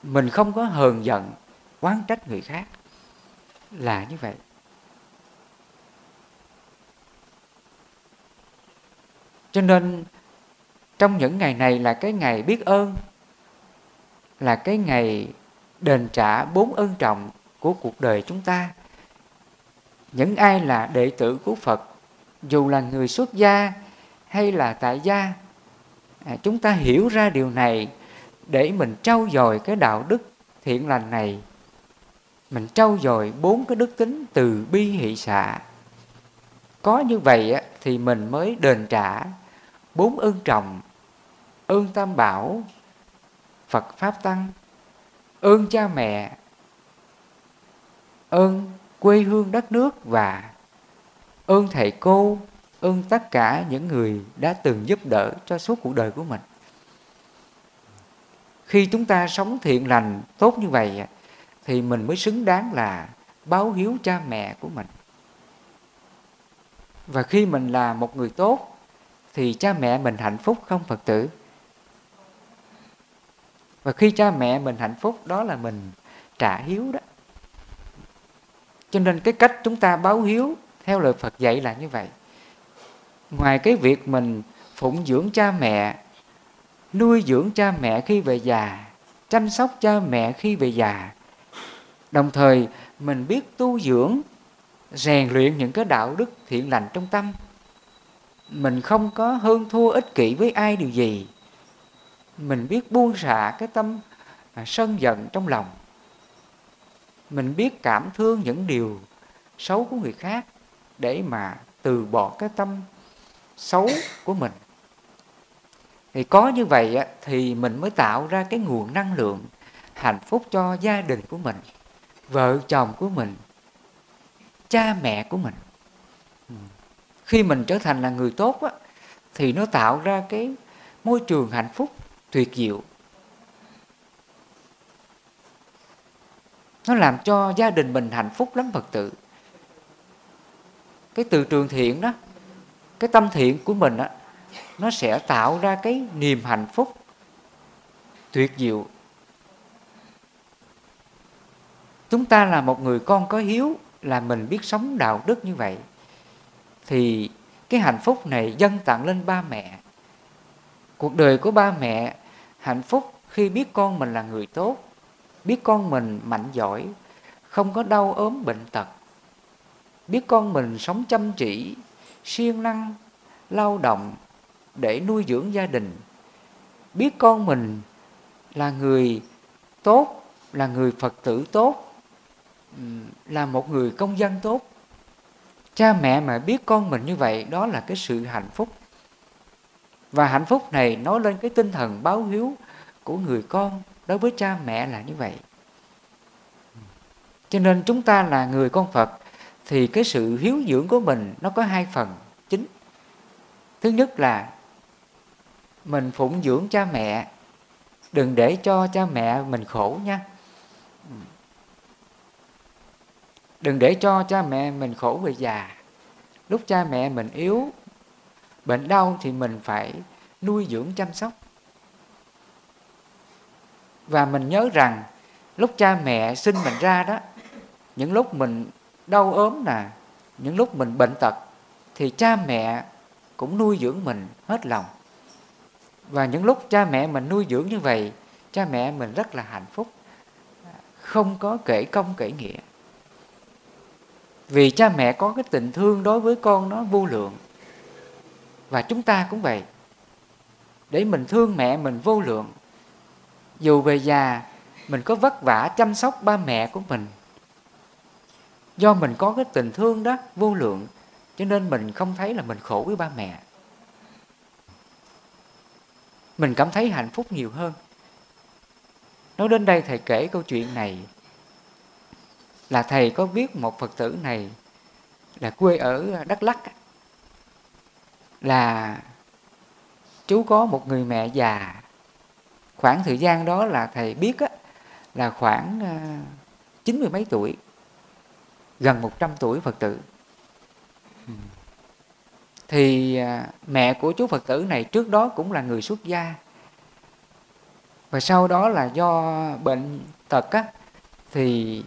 Mình không có hờn giận, oán trách người khác là như vậy. Cho nên, trong những ngày này là cái ngày biết ơn, là cái ngày đền trả bốn ơn trọng của cuộc đời chúng ta. Những ai là đệ tử của phật dù là người xuất gia hay là tại gia à, chúng ta hiểu ra điều này để mình trau dồi cái đạo đức thiện lành này. Mình trau dồi bốn cái đức tính từ bi hỷ xạ. Có như vậy á, thì mình mới đền trả bốn ơn trọng ơn tam bảo phật pháp tăng ơn cha mẹ ơn quê hương đất nước và ơn thầy cô, ơn tất cả những người đã từng giúp đỡ cho suốt cuộc đời của mình. Khi chúng ta sống thiện lành tốt như vậy thì mình mới xứng đáng là báo hiếu cha mẹ của mình. Và khi mình là một người tốt, thì cha mẹ mình hạnh phúc không, phật tử? Và khi cha mẹ mình hạnh phúc, đó là mình trả hiếu đó cho nên cái cách chúng ta báo hiếu theo lời phật dạy là như vậy. Ngoài cái việc mình phụng dưỡng cha mẹ, nuôi dưỡng cha mẹ khi về già, chăm sóc cha mẹ khi về già, đồng thời mình biết tu dưỡng, rèn luyện những cái đạo đức thiện lành trong tâm. Mình không có hơn thua ích kỷ với ai điều gì. Mình biết buông xả cái tâm à, sân giận trong lòng mình biết cảm thương những điều xấu của người khác để mà từ bỏ cái tâm xấu của mình. Thì có như vậy thì mình mới tạo ra cái nguồn năng lượng hạnh phúc cho gia đình của mình vợ chồng của mình cha mẹ của mình. Ừ. Khi mình trở thành là người tốt á, thì nó tạo ra cái môi trường hạnh phúc tuyệt diệu. Nó làm cho gia đình mình hạnh phúc lắm, phật tử. Cái từ trường thiện đó, cái tâm thiện của mình á, nó sẽ tạo ra cái niềm hạnh phúc tuyệt diệu. Chúng ta là một người con có hiếu, là mình biết sống đạo đức như vậy, thì cái hạnh phúc này dâng tặng lên ba mẹ. Cuộc đời của ba mẹ hạnh phúc khi biết con mình là người tốt biết con mình mạnh giỏi, không có đau ốm bệnh tật. Biết con mình sống chăm chỉ, siêng năng, lao động để nuôi dưỡng gia đình. Biết con mình là người tốt, là người phật tử tốt là một người công dân tốt. Cha mẹ mà biết con mình như vậy, đó là cái sự hạnh phúc. Và hạnh phúc này nói lên cái tinh thần báo hiếu của người con đối với cha mẹ là như vậy. Cho nên chúng ta là người con phật thì cái sự hiếu dưỡng của mình nó có hai phần chính. Thứ nhất là mình phụng dưỡng cha mẹ, đừng để cho cha mẹ mình khổ nha. Đừng để cho cha mẹ mình khổ về già. Lúc cha mẹ mình yếu, bệnh đau thì mình phải nuôi dưỡng chăm sóc và mình nhớ rằng, lúc cha mẹ sinh mình ra đó, những lúc mình đau ốm nè, những lúc mình bệnh tật, thì cha mẹ cũng nuôi dưỡng mình hết lòng. Và những lúc cha mẹ mình nuôi dưỡng như vậy, cha mẹ mình rất là hạnh phúc, không có kể công kể nghĩa. Vì cha mẹ có cái tình thương đối với con nó vô lượng. Và chúng ta cũng vậy. Để mình thương mẹ mình vô lượng dù về già, mình có vất vả chăm sóc ba mẹ của mình. Do mình có cái tình thương đó, vô lượng, cho nên mình không thấy là mình khổ với ba mẹ. Mình cảm thấy hạnh phúc nhiều hơn. Nói đến đây thầy kể câu chuyện này. Là thầy có biết một phật tử này là quê ở đắk lắc là chú có một người mẹ già khoảng thời gian đó là thầy biết á, là khoảng ờ, chín mươi mấy tuổi gần một trăm tuổi phật tử. Thì ờ, mẹ của chú phật tử này trước đó cũng là người xuất gia. Và sau đó là do bệnh tật á, thì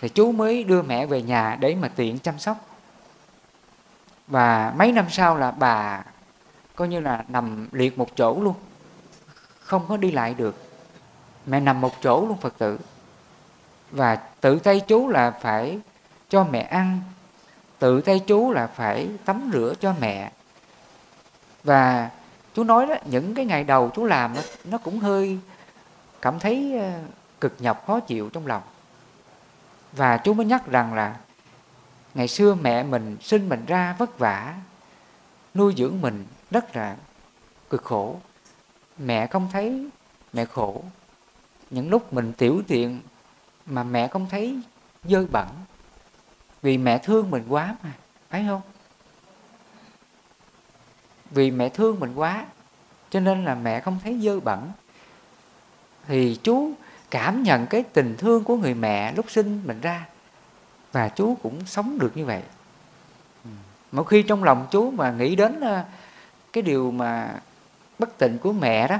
thì chú mới đưa mẹ về nhà để mà tiện chăm sóc. Và mấy năm sau là bà coi như là nằm liệt một chỗ luôn không có đi lại được. Mẹ nằm một chỗ luôn phật tử. Và tự tay chú là phải cho mẹ ăn. Tự tay chú là phải tắm rửa cho mẹ. Và chú nói đó những cái ngày đầu chú làm đó, nó cũng hơi cảm thấy ờ, cực nhọc khó chịu trong lòng. Và chú mới nhắc rằng là ngày xưa mẹ mình sinh mình ra vất vả nuôi dưỡng mình rất là cực khổ mẹ không thấy mẹ khổ. Những lúc mình tiểu tiện mà mẹ không thấy dơ bẩn, vì mẹ thương mình quá mà, phải không? Vì mẹ thương mình quá, cho nên là mẹ không thấy dơ bẩn. Thì chú cảm nhận cái tình thương của người mẹ lúc sinh mình ra, và chú cũng sống được như vậy. Mỗi khi trong lòng chú mà nghĩ đến à, cái điều mà bất tịnh của mẹ đó.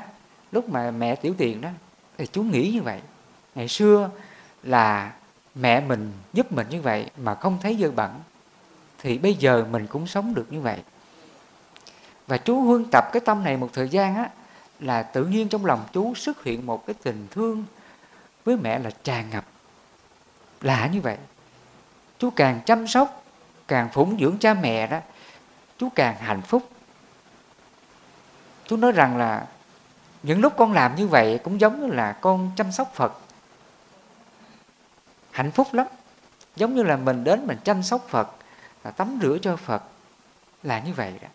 Lúc mà mẹ tiểu tiền đó, thì chú nghĩ như vậy. Ngày xưa là mẹ mình giúp mình như vậy mà không thấy dơ bẩn, thì bây giờ mình cũng sống được như vậy. Và chú huân tập cái tâm này một thời gian á, là tự nhiên trong lòng chú xuất hiện một cái tình thương với mẹ là tràn ngập. Lạ như vậy. Chú càng chăm sóc, càng phụng dưỡng cha mẹ đó, chú càng hạnh phúc chú nói rằng là những lúc con làm như vậy cũng giống như là con chăm sóc phật. Hạnh phúc lắm. Giống như là mình đến mình chăm sóc phật là tắm rửa cho phật là như vậy đó.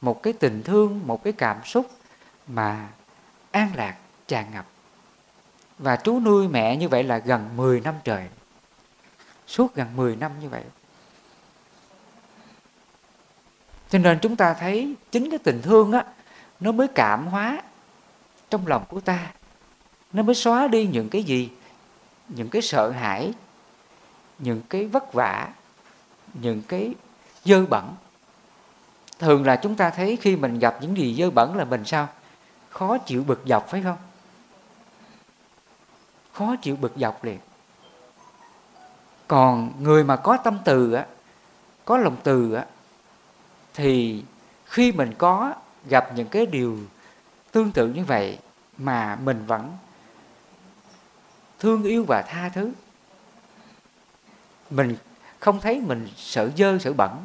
Một cái tình thương, một cái cảm xúc mà an lạc, tràn ngập. Và chú nuôi mẹ như vậy là gần 10 năm trời. Suốt gần 10 năm như vậy. Cho nên chúng ta thấy chính cái tình thương á, nó mới cảm hóa trong lòng của ta. Nó mới xóa đi những cái gì? Những cái sợ hãi, những cái vất vả, những cái dơ bẩn. Thường là chúng ta thấy khi mình gặp những gì dơ bẩn là mình sao? Khó chịu bực dọc, phải không? Khó chịu bực dọc liền. Còn người mà có tâm từ á, có lòng từ á thì khi mình có gặp những cái điều tương tự như vậy mà mình vẫn thương yêu và tha thứ, mình không thấy mình sợ dơ, sợ bẩn.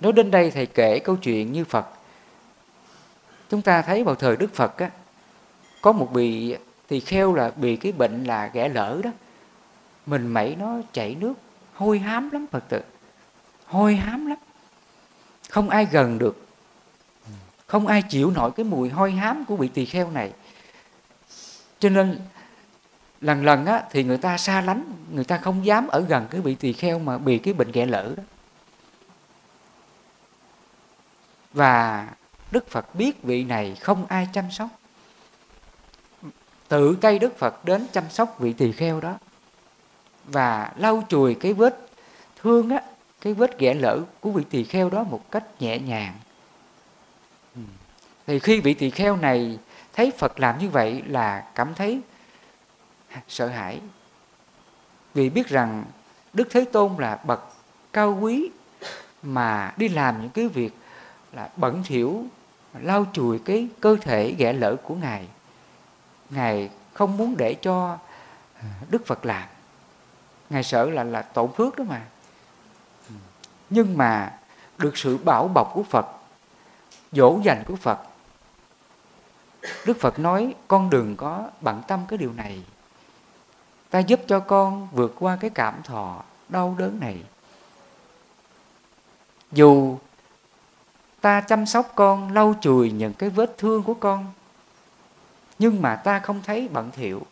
Nói đến đây thầy kể câu chuyện như phật. Chúng ta thấy vào thời đức phật á, có một bị, thì kheo là bị cái bệnh là ghẻ lỡ đó. Mình mẩy nó chảy nước, hôi hám lắm phật tử hôi hám lắm. Không ai gần được. Không ai chịu nổi cái mùi hôi hám của vị tỳ kheo này. Cho nên lần lần á, thì người ta xa lánh người ta không dám ở gần cái vị tỳ kheo mà bị cái bệnh ghẻ lỡ đó. Và đức phật biết vị này không ai chăm sóc. Tự tay đức phật đến chăm sóc vị tỳ kheo đó. Và lau chùi cái vết thương á cái vết ghẻ lỡ của vị tỳ kheo đó một cách nhẹ nhàng. Ừ. thì khi vị tỳ kheo này thấy phật làm như vậy là cảm thấy sợ hãi. Vì biết rằng đức thế tôn là bậc cao quý mà đi làm những cái việc là bẩn thỉu lau chùi cái cơ thể ghẻ lỡ của ngài. Ngài không muốn để cho đức phật làm. Ngài sợ là là tổn phước đó mà nhưng mà được sự bảo bọc của phật, dỗ dành của phật, đức phật nói, con đừng có bận tâm cái điều này. Ta giúp cho con vượt qua cái cảm thọ đau đớn này. Dù ta chăm sóc con, lau chùi những cái vết thương của con, nhưng mà ta không thấy bận thiệu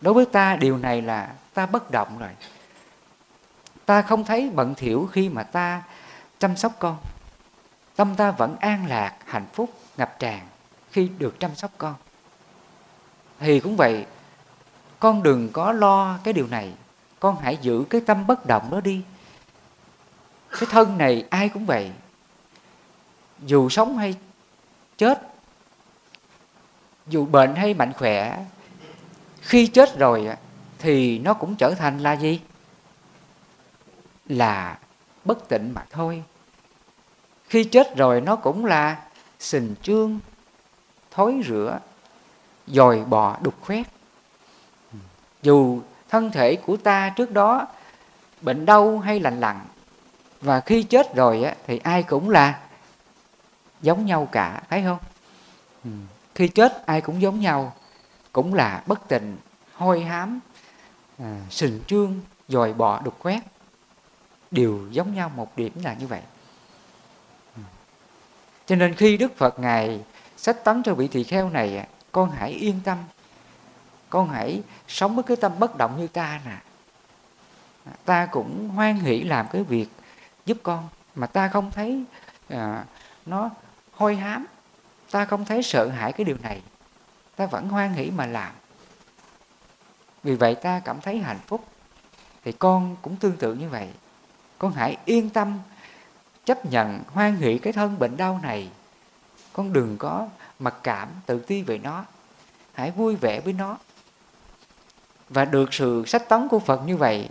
đối với ta, điều này là ta bất động rồi ta không thấy bận thiểu khi mà ta chăm sóc con. Tâm ta vẫn an lạc, hạnh phúc, ngập tràn khi được chăm sóc con. Thì cũng vậy, con đừng có lo cái điều này. Con hãy giữ cái tâm bất động đó đi. Cái thân này ai cũng vậy. Dù sống hay chết, dù bệnh hay mạnh khỏe, khi chết rồi thì nó cũng trở thành là gì? Là bất tịnh mà thôi. Khi chết rồi nó cũng là sình trương thối rửa dòi bò đục khoét. Dù thân thể của ta trước đó bệnh đau hay lành lặn và khi chết rồi á, thì ai cũng là giống nhau cả thấy không? Ừ. khi chết ai cũng giống nhau cũng là bất tịnh hôi hám à, sình trương dòi bò đục khoét đều giống nhau một điểm là như vậy. Cho nên khi đức phật ngài sách tấn cho vị tỳ kheo này con hãy yên tâm. Con hãy sống với cái tâm bất động như ta nè. Ta cũng hoan hỷ làm cái việc giúp con mà ta không thấy à, nó hôi hám. Ta không thấy sợ hãi cái điều này. Ta vẫn hoan hỷ mà làm. Vì vậy ta cảm thấy hạnh phúc. Thì con cũng tương tự như vậy con hãy yên tâm chấp nhận hoan hỷ cái thân bệnh đau này. Con đừng có mặc cảm tự ti về nó. Hãy vui vẻ với nó. Và được sự sách tấn của phật như vậy,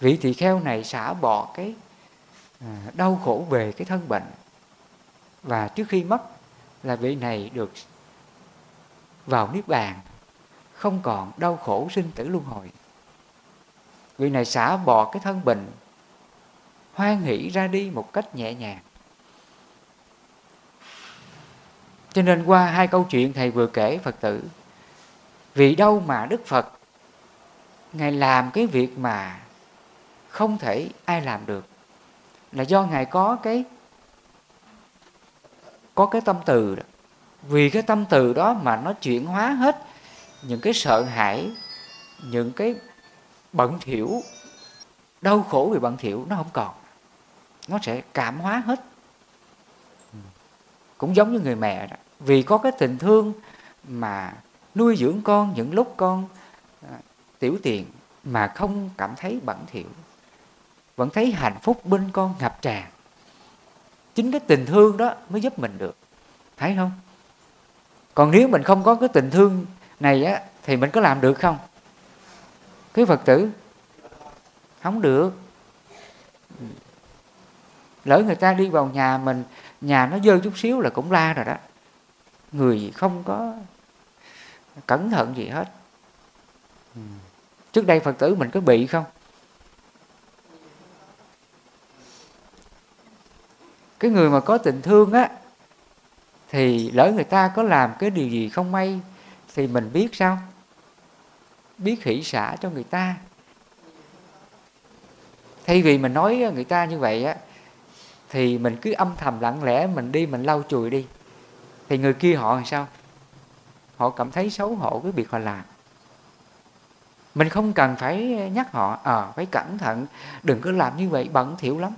vị tỳ kheo này xả bỏ cái à, đau khổ về cái thân bệnh. Và trước khi mất là vị này được vào niết bàn, không còn đau khổ sinh tử luân hồi. Vị này xả bỏ cái thân bệnh hoan hỷ ra đi một cách nhẹ nhàng. Cho nên qua hai câu chuyện thầy vừa kể, phật tử, vì đâu mà đức phật, ngài làm cái việc mà không thể ai làm được, là do ngài có cái có cái tâm từ đó. Vì cái tâm từ đó mà nó chuyển hóa hết những cái sợ hãi, những cái bận thiểu, đau khổ vì bận thiểu nó không còn nó sẽ cảm hóa hết. Cũng giống như người mẹ đó. Vì có cái tình thương mà nuôi dưỡng con, những lúc con à, tiểu tiền mà không cảm thấy bẩn thỉu, vẫn thấy hạnh phúc bên con ngập tràn. Chính cái tình thương đó mới giúp mình được. Thấy không? Còn nếu mình không có cái tình thương này á, thì mình có làm được không? Cái phật tử, không được lỡ người ta đi vào nhà mình, nhà nó dơ chút xíu là cũng la rồi đó. Người không có cẩn thận gì hết. Trước đây phật tử mình có bị không? Cái người mà có tình thương á, thì lỡ người ta có làm cái điều gì không may, thì mình biết sao? Biết hỷ xả cho người ta. Thay vì mình nói người ta như vậy á thì mình cứ âm thầm lặng lẽ mình đi mình lau chùi đi. Thì người kia họ làm sao? Họ cảm thấy xấu hổ cái việc họ làm. Mình không cần phải nhắc họ à, phải cẩn thận đừng cứ làm như vậy bẩn thỉu lắm.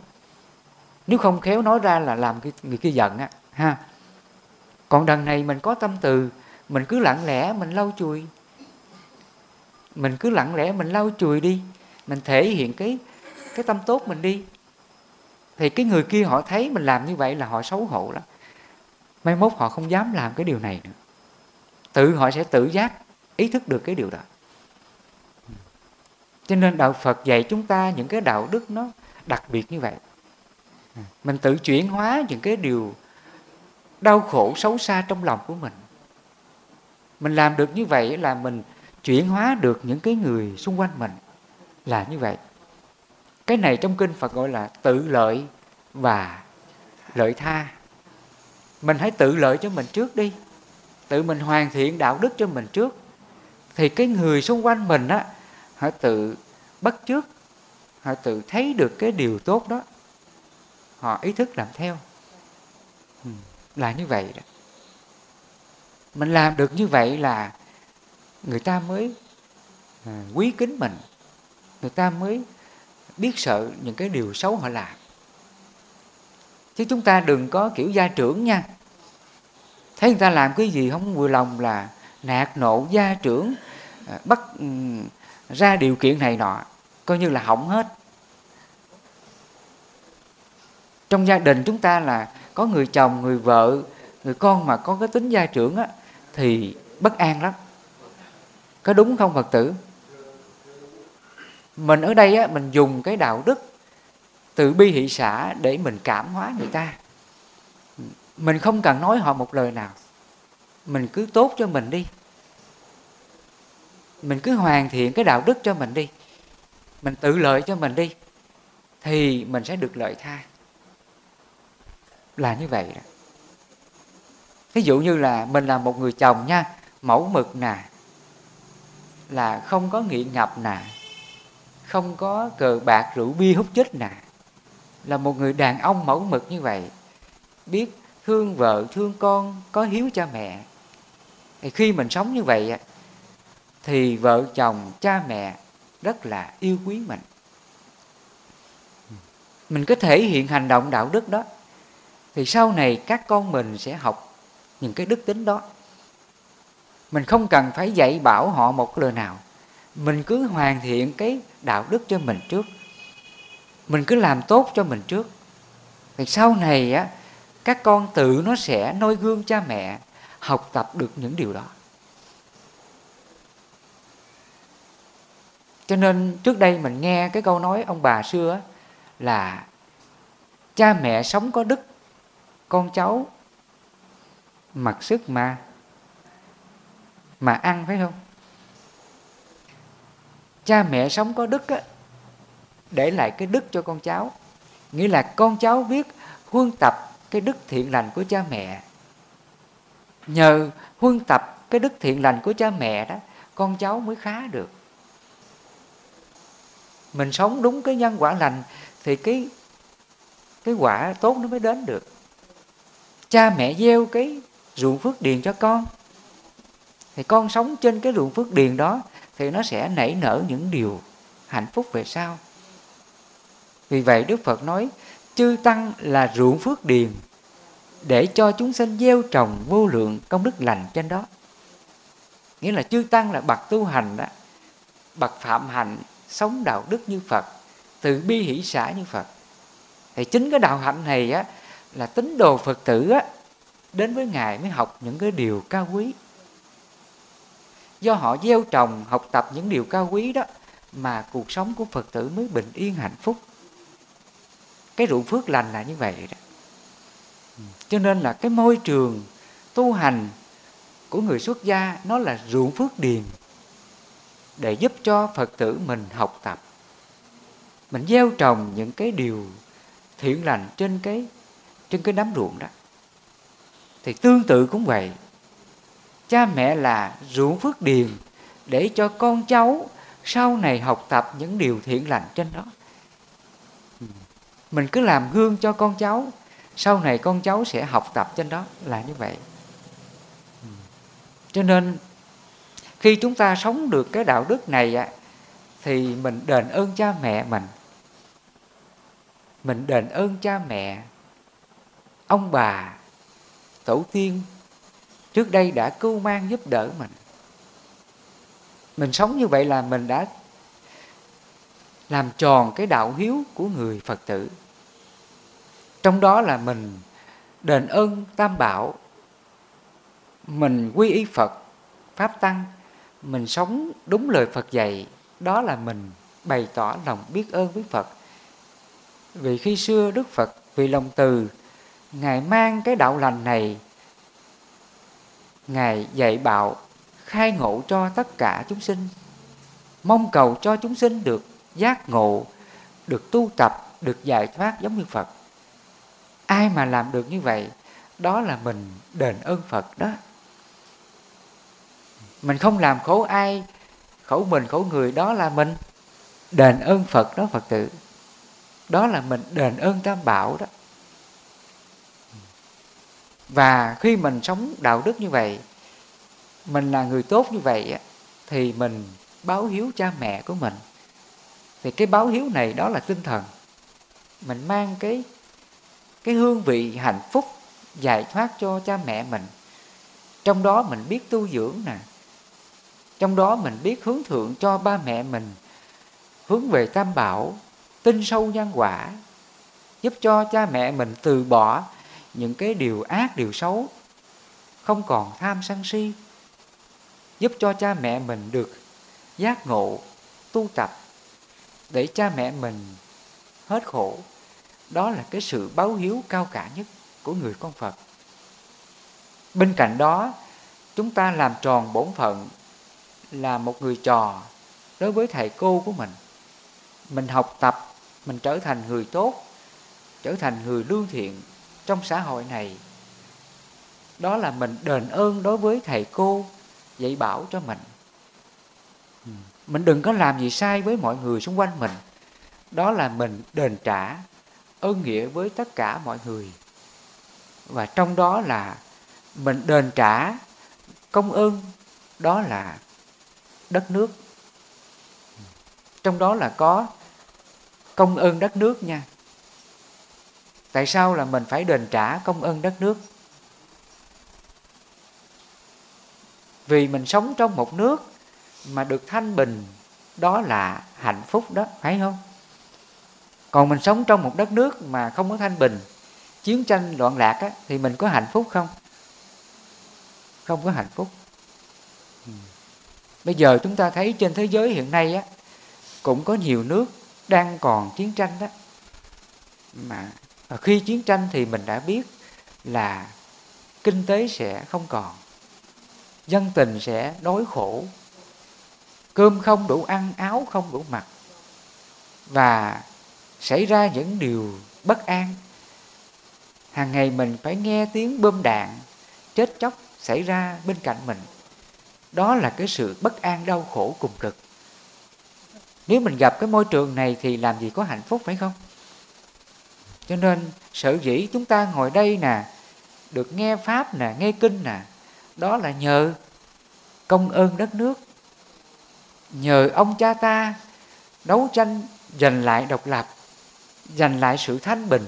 Nếu không khéo nói ra là làm người kia giận á ha. Còn đằng này mình có tâm từ mình cứ lặng lẽ mình lau chùi. Mình cứ lặng lẽ mình lau chùi đi. Mình thể hiện cái cái tâm tốt mình đi thì cái người kia họ thấy mình làm như vậy là họ xấu hổ lắm. Mai mốt họ không dám làm cái điều này nữa. Tự họ sẽ tự giác ý thức được cái điều đó. Cho nên đạo phật dạy chúng ta những cái đạo đức nó đặc biệt như vậy. Mình tự chuyển hóa những cái điều đau khổ, xấu xa trong lòng của mình. Mình làm được như vậy là mình chuyển hóa được những cái người xung quanh mình là như vậy cái này trong kinh phật gọi là tự lợi và lợi tha. Mình hãy tự lợi cho mình trước đi. Tự mình hoàn thiện đạo đức cho mình trước. Thì cái người xung quanh mình á họ tự bắt trước họ tự thấy được cái điều tốt đó. Họ ý thức làm theo. Ừ, là như vậy đó. Mình làm được như vậy là người ta mới à, quý kính mình. Người ta mới biết sợ những cái điều xấu họ làm. Chứ chúng ta đừng có kiểu gia trưởng nha. Thấy người ta làm cái gì không vừa lòng là nạt nộ gia trưởng à, bắt ra điều kiện này nọ coi như là hỏng hết. Trong gia đình chúng ta là có người chồng người vợ người con mà có cái tính gia trưởng á, thì bất an lắm. Có đúng không phật tử? Mình ở đây á, mình dùng cái đạo đức từ bi hỷ xã để mình cảm hóa người ta. Mình không cần nói họ một lời nào. Mình cứ tốt cho mình đi. Mình cứ hoàn thiện cái đạo đức cho mình đi. Mình tự lợi cho mình đi thì mình sẽ được lợi tha. Là như vậy đó. Ví dụ như là mình là một người chồng nha mẫu mực nè là không có nghiện ngập nè không có cờ bạc rượu bia hút chết nè. Là một người đàn ông mẫu mực như vậy, biết thương vợ, thương con, có hiếu cha mẹ. Thì khi mình sống như vậy thì vợ chồng, cha mẹ rất là yêu quý mình. Mình có thể hiện hành động đạo đức đó, thì sau này các con mình sẽ học những cái đức tính đó. Mình không cần phải dạy bảo họ một lời nào mình cứ hoàn thiện cái đạo đức cho mình trước. Mình cứ làm tốt cho mình trước. Thì sau này á, các con tự nó sẽ noi gương cha mẹ, học tập được những điều đó. Cho nên trước đây mình nghe cái câu nói ông bà xưa là cha mẹ sống có đức, con cháu mặc sức mà mà ăn, phải không? Cha mẹ sống có đức á, để lại cái đức cho con cháu. Nghĩa là con cháu biết huân tập cái đức thiện lành của cha mẹ. Nhờ huân tập cái đức thiện lành của cha mẹ đó con cháu mới khá được. Mình sống đúng cái nhân quả lành thì cái cái quả tốt nó mới đến được. Cha mẹ gieo cái ruộng phước điền cho con. Thì con sống trên cái ruộng phước điền đó thì nó sẽ nảy nở những điều hạnh phúc về sau. Vì vậy đức phật nói, chư tăng là ruộng phước điền để cho chúng sinh gieo trồng vô lượng công đức lành trên đó. Nghĩa là chư tăng là bậc tu hành đó, bậc phạm hạnh, sống đạo đức như phật, từ bi hỷ xã như phật. Thì chính cái đạo hạnh này á, là tín đồ phật tử á, đến với ngài mới học những cái điều cao quý do họ gieo trồng học tập những điều cao quý đó mà cuộc sống của phật tử mới bình yên hạnh phúc. Cái ruộng phước lành là như vậy đó. Cho nên là cái môi trường tu hành của người xuất gia nó là ruộng phước điền để giúp cho phật tử mình học tập. Mình gieo trồng những cái điều thiện lành trên cái trên cái đám ruộng đó. Thì tương tự cũng vậy cha mẹ là ruộng phước điền để cho con cháu sau này học tập những điều thiện lành trên đó. Mình cứ làm gương cho con cháu, sau này con cháu sẽ học tập trên đó là như vậy. Cho nên, khi chúng ta sống được cái đạo đức này thì mình đền ơn cha mẹ mình. Mình đền ơn cha mẹ, ông bà, tổ tiên trước đây đã cưu mang giúp đỡ mình. Mình sống như vậy là mình đã làm tròn cái đạo hiếu của người phật tử. Trong đó là mình đền ơn tam bảo, mình quy y phật, pháp tăng, mình sống đúng lời phật dạy, đó là mình bày tỏ lòng biết ơn với phật. Vì khi xưa đức phật vì lòng từ, ngài mang cái đạo lành này ngài dạy bảo, khai ngộ cho tất cả chúng sinh. Mong cầu cho chúng sinh được giác ngộ, được tu tập, được giải thoát giống như phật. Ai mà làm được như vậy, đó là mình đền ơn phật đó. Mình không làm khổ ai, khổ mình, khổ người, đó là mình đền ơn phật đó, phật tử. Đó là mình đền ơn tam bảo đó và khi mình sống đạo đức như vậy, mình là người tốt như vậy thì mình báo hiếu cha mẹ của mình. Thì cái báo hiếu này đó là tinh thần. Mình mang cái cái hương vị hạnh phúc giải thoát cho cha mẹ mình. Trong đó mình biết tu dưỡng nè. Trong đó mình biết hướng thượng cho ba mẹ mình, hướng về tam bảo tin sâu nhân quả, giúp cho cha mẹ mình từ bỏ những cái điều ác, điều xấu, không còn tham sân si, giúp cho cha mẹ mình được giác ngộ, tu tập, để cha mẹ mình hết khổ. Đó là cái sự báo hiếu cao cả nhất của người con phật. Bên cạnh đó, chúng ta làm tròn bổn phận là một người trò đối với thầy cô của mình. Mình học tập, mình trở thành người tốt, trở thành người lương thiện trong xã hội này. Đó là mình đền ơn đối với thầy cô, dạy bảo cho mình. Mình đừng có làm gì sai với mọi người xung quanh mình. Đó là mình đền trả ơn nghĩa với tất cả mọi người. Và trong đó là mình đền trả công ơn, đó là đất nước. Trong đó là có công ơn đất nước nha tại sao là mình phải đền trả công ơn đất nước? Vì mình sống trong một nước mà được thanh bình đó là hạnh phúc đó phải không? Còn mình sống trong một đất nước mà không có thanh bình chiến tranh loạn lạc á, thì mình có hạnh phúc không? Không có hạnh phúc. Ừ. Bây giờ chúng ta thấy trên thế giới hiện nay á cũng có nhiều nước đang còn chiến tranh đó mà khi chiến tranh thì mình đã biết là kinh tế sẽ không còn, dân tình sẽ đói khổ, cơm không đủ ăn, áo không đủ mặc. Và xảy ra những điều bất an. Hàng ngày mình phải nghe tiếng bơm đạn chết chóc xảy ra bên cạnh mình. Đó là cái sự bất an, đau khổ, cùng cực. Nếu mình gặp cái môi trường này thì làm gì có hạnh phúc, phải không? Cho nên sở dĩ chúng ta ngồi đây nè, được nghe pháp nè, nghe kinh nè, đó là nhờ công ơn đất nước, nhờ ông cha ta đấu tranh giành lại độc lập, giành lại sự thanh bình,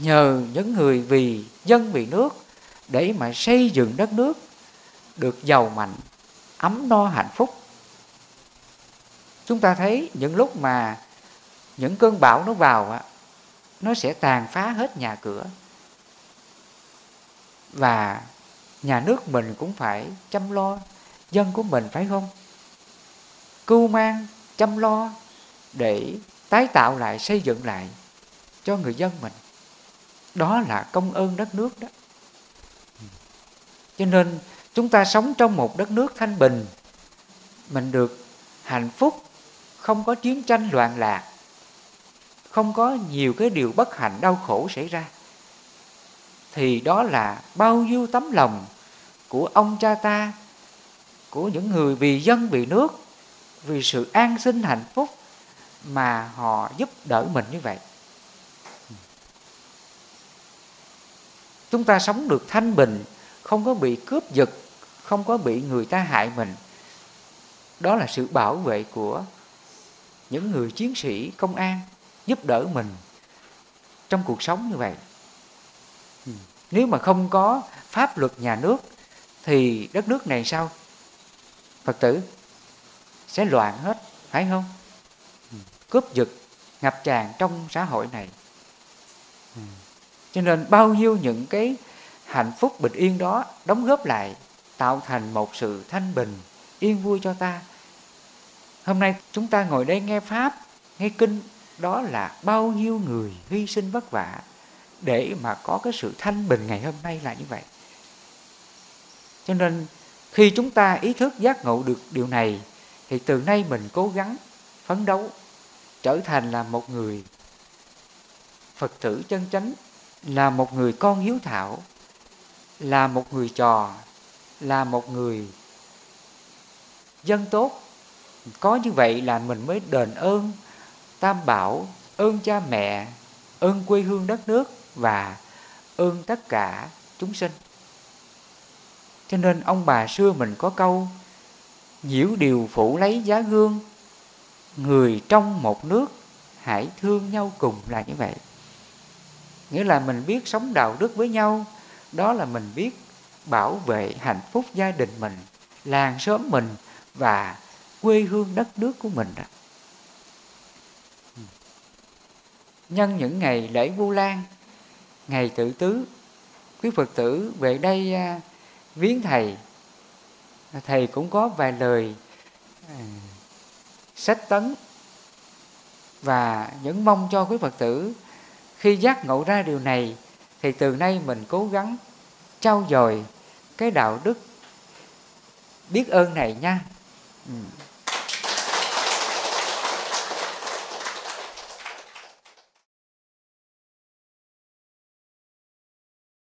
nhờ những người vì dân vì nước để mà xây dựng đất nước được giàu mạnh, ấm no hạnh phúc. Chúng ta thấy những lúc mà những cơn bão nó vào nó sẽ tàn phá hết nhà cửa. Và nhà nước mình cũng phải chăm lo, dân của mình phải không? Cưu mang, chăm lo để tái tạo lại, xây dựng lại cho người dân mình. Đó là công ơn đất nước đó. Cho nên chúng ta sống trong một đất nước thanh bình, mình được hạnh phúc, không có chiến tranh loạn lạc không có nhiều cái điều bất hạnh, đau khổ xảy ra, thì đó là bao nhiêu tấm lòng của ông cha ta, của những người vì dân, vì nước, vì sự an sinh hạnh phúc mà họ giúp đỡ mình như vậy. Chúng ta sống được thanh bình, không có bị cướp giật, không có bị người ta hại mình. Đó là sự bảo vệ của những người chiến sĩ công an giúp đỡ mình trong cuộc sống như vậy. Nếu mà không có pháp luật nhà nước thì đất nước này sao? Phật tử sẽ loạn hết phải không? Cướp giật ngập tràn trong xã hội này. Cho nên bao nhiêu những cái hạnh phúc bình yên đó đóng góp lại tạo thành một sự thanh bình yên vui cho ta. Hôm nay chúng ta ngồi đây nghe pháp nghe kinh đó là bao nhiêu người hy sinh vất vả để mà có cái sự thanh bình ngày hôm nay là như vậy. Cho nên khi chúng ta ý thức giác ngộ được điều này, thì từ nay mình cố gắng phấn đấu trở thành là một người phật tử chân chánh, là một người con hiếu thảo, là một người trò, là một người dân tốt. Có như vậy là mình mới đền ơn tam bảo, ơn cha mẹ, ơn quê hương đất nước và ơn tất cả chúng sinh. Cho nên ông bà xưa mình có câu, nhiễu điều phủ lấy giá gương, người trong một nước hãy thương nhau cùng là như vậy. Nghĩa là mình biết sống đạo đức với nhau, đó là mình biết bảo vệ hạnh phúc gia đình mình, làng xóm mình và quê hương đất nước của mình đó. Nhân những ngày lễ vu lan, ngày tự tứ, quý phật tử về đây à, viếng thầy. Thầy cũng có vài lời à, sách tấn và những mong cho quý phật tử. Khi giác ngộ ra điều này, thì từ nay mình cố gắng trau dồi cái đạo đức biết ơn này nha. Ừ.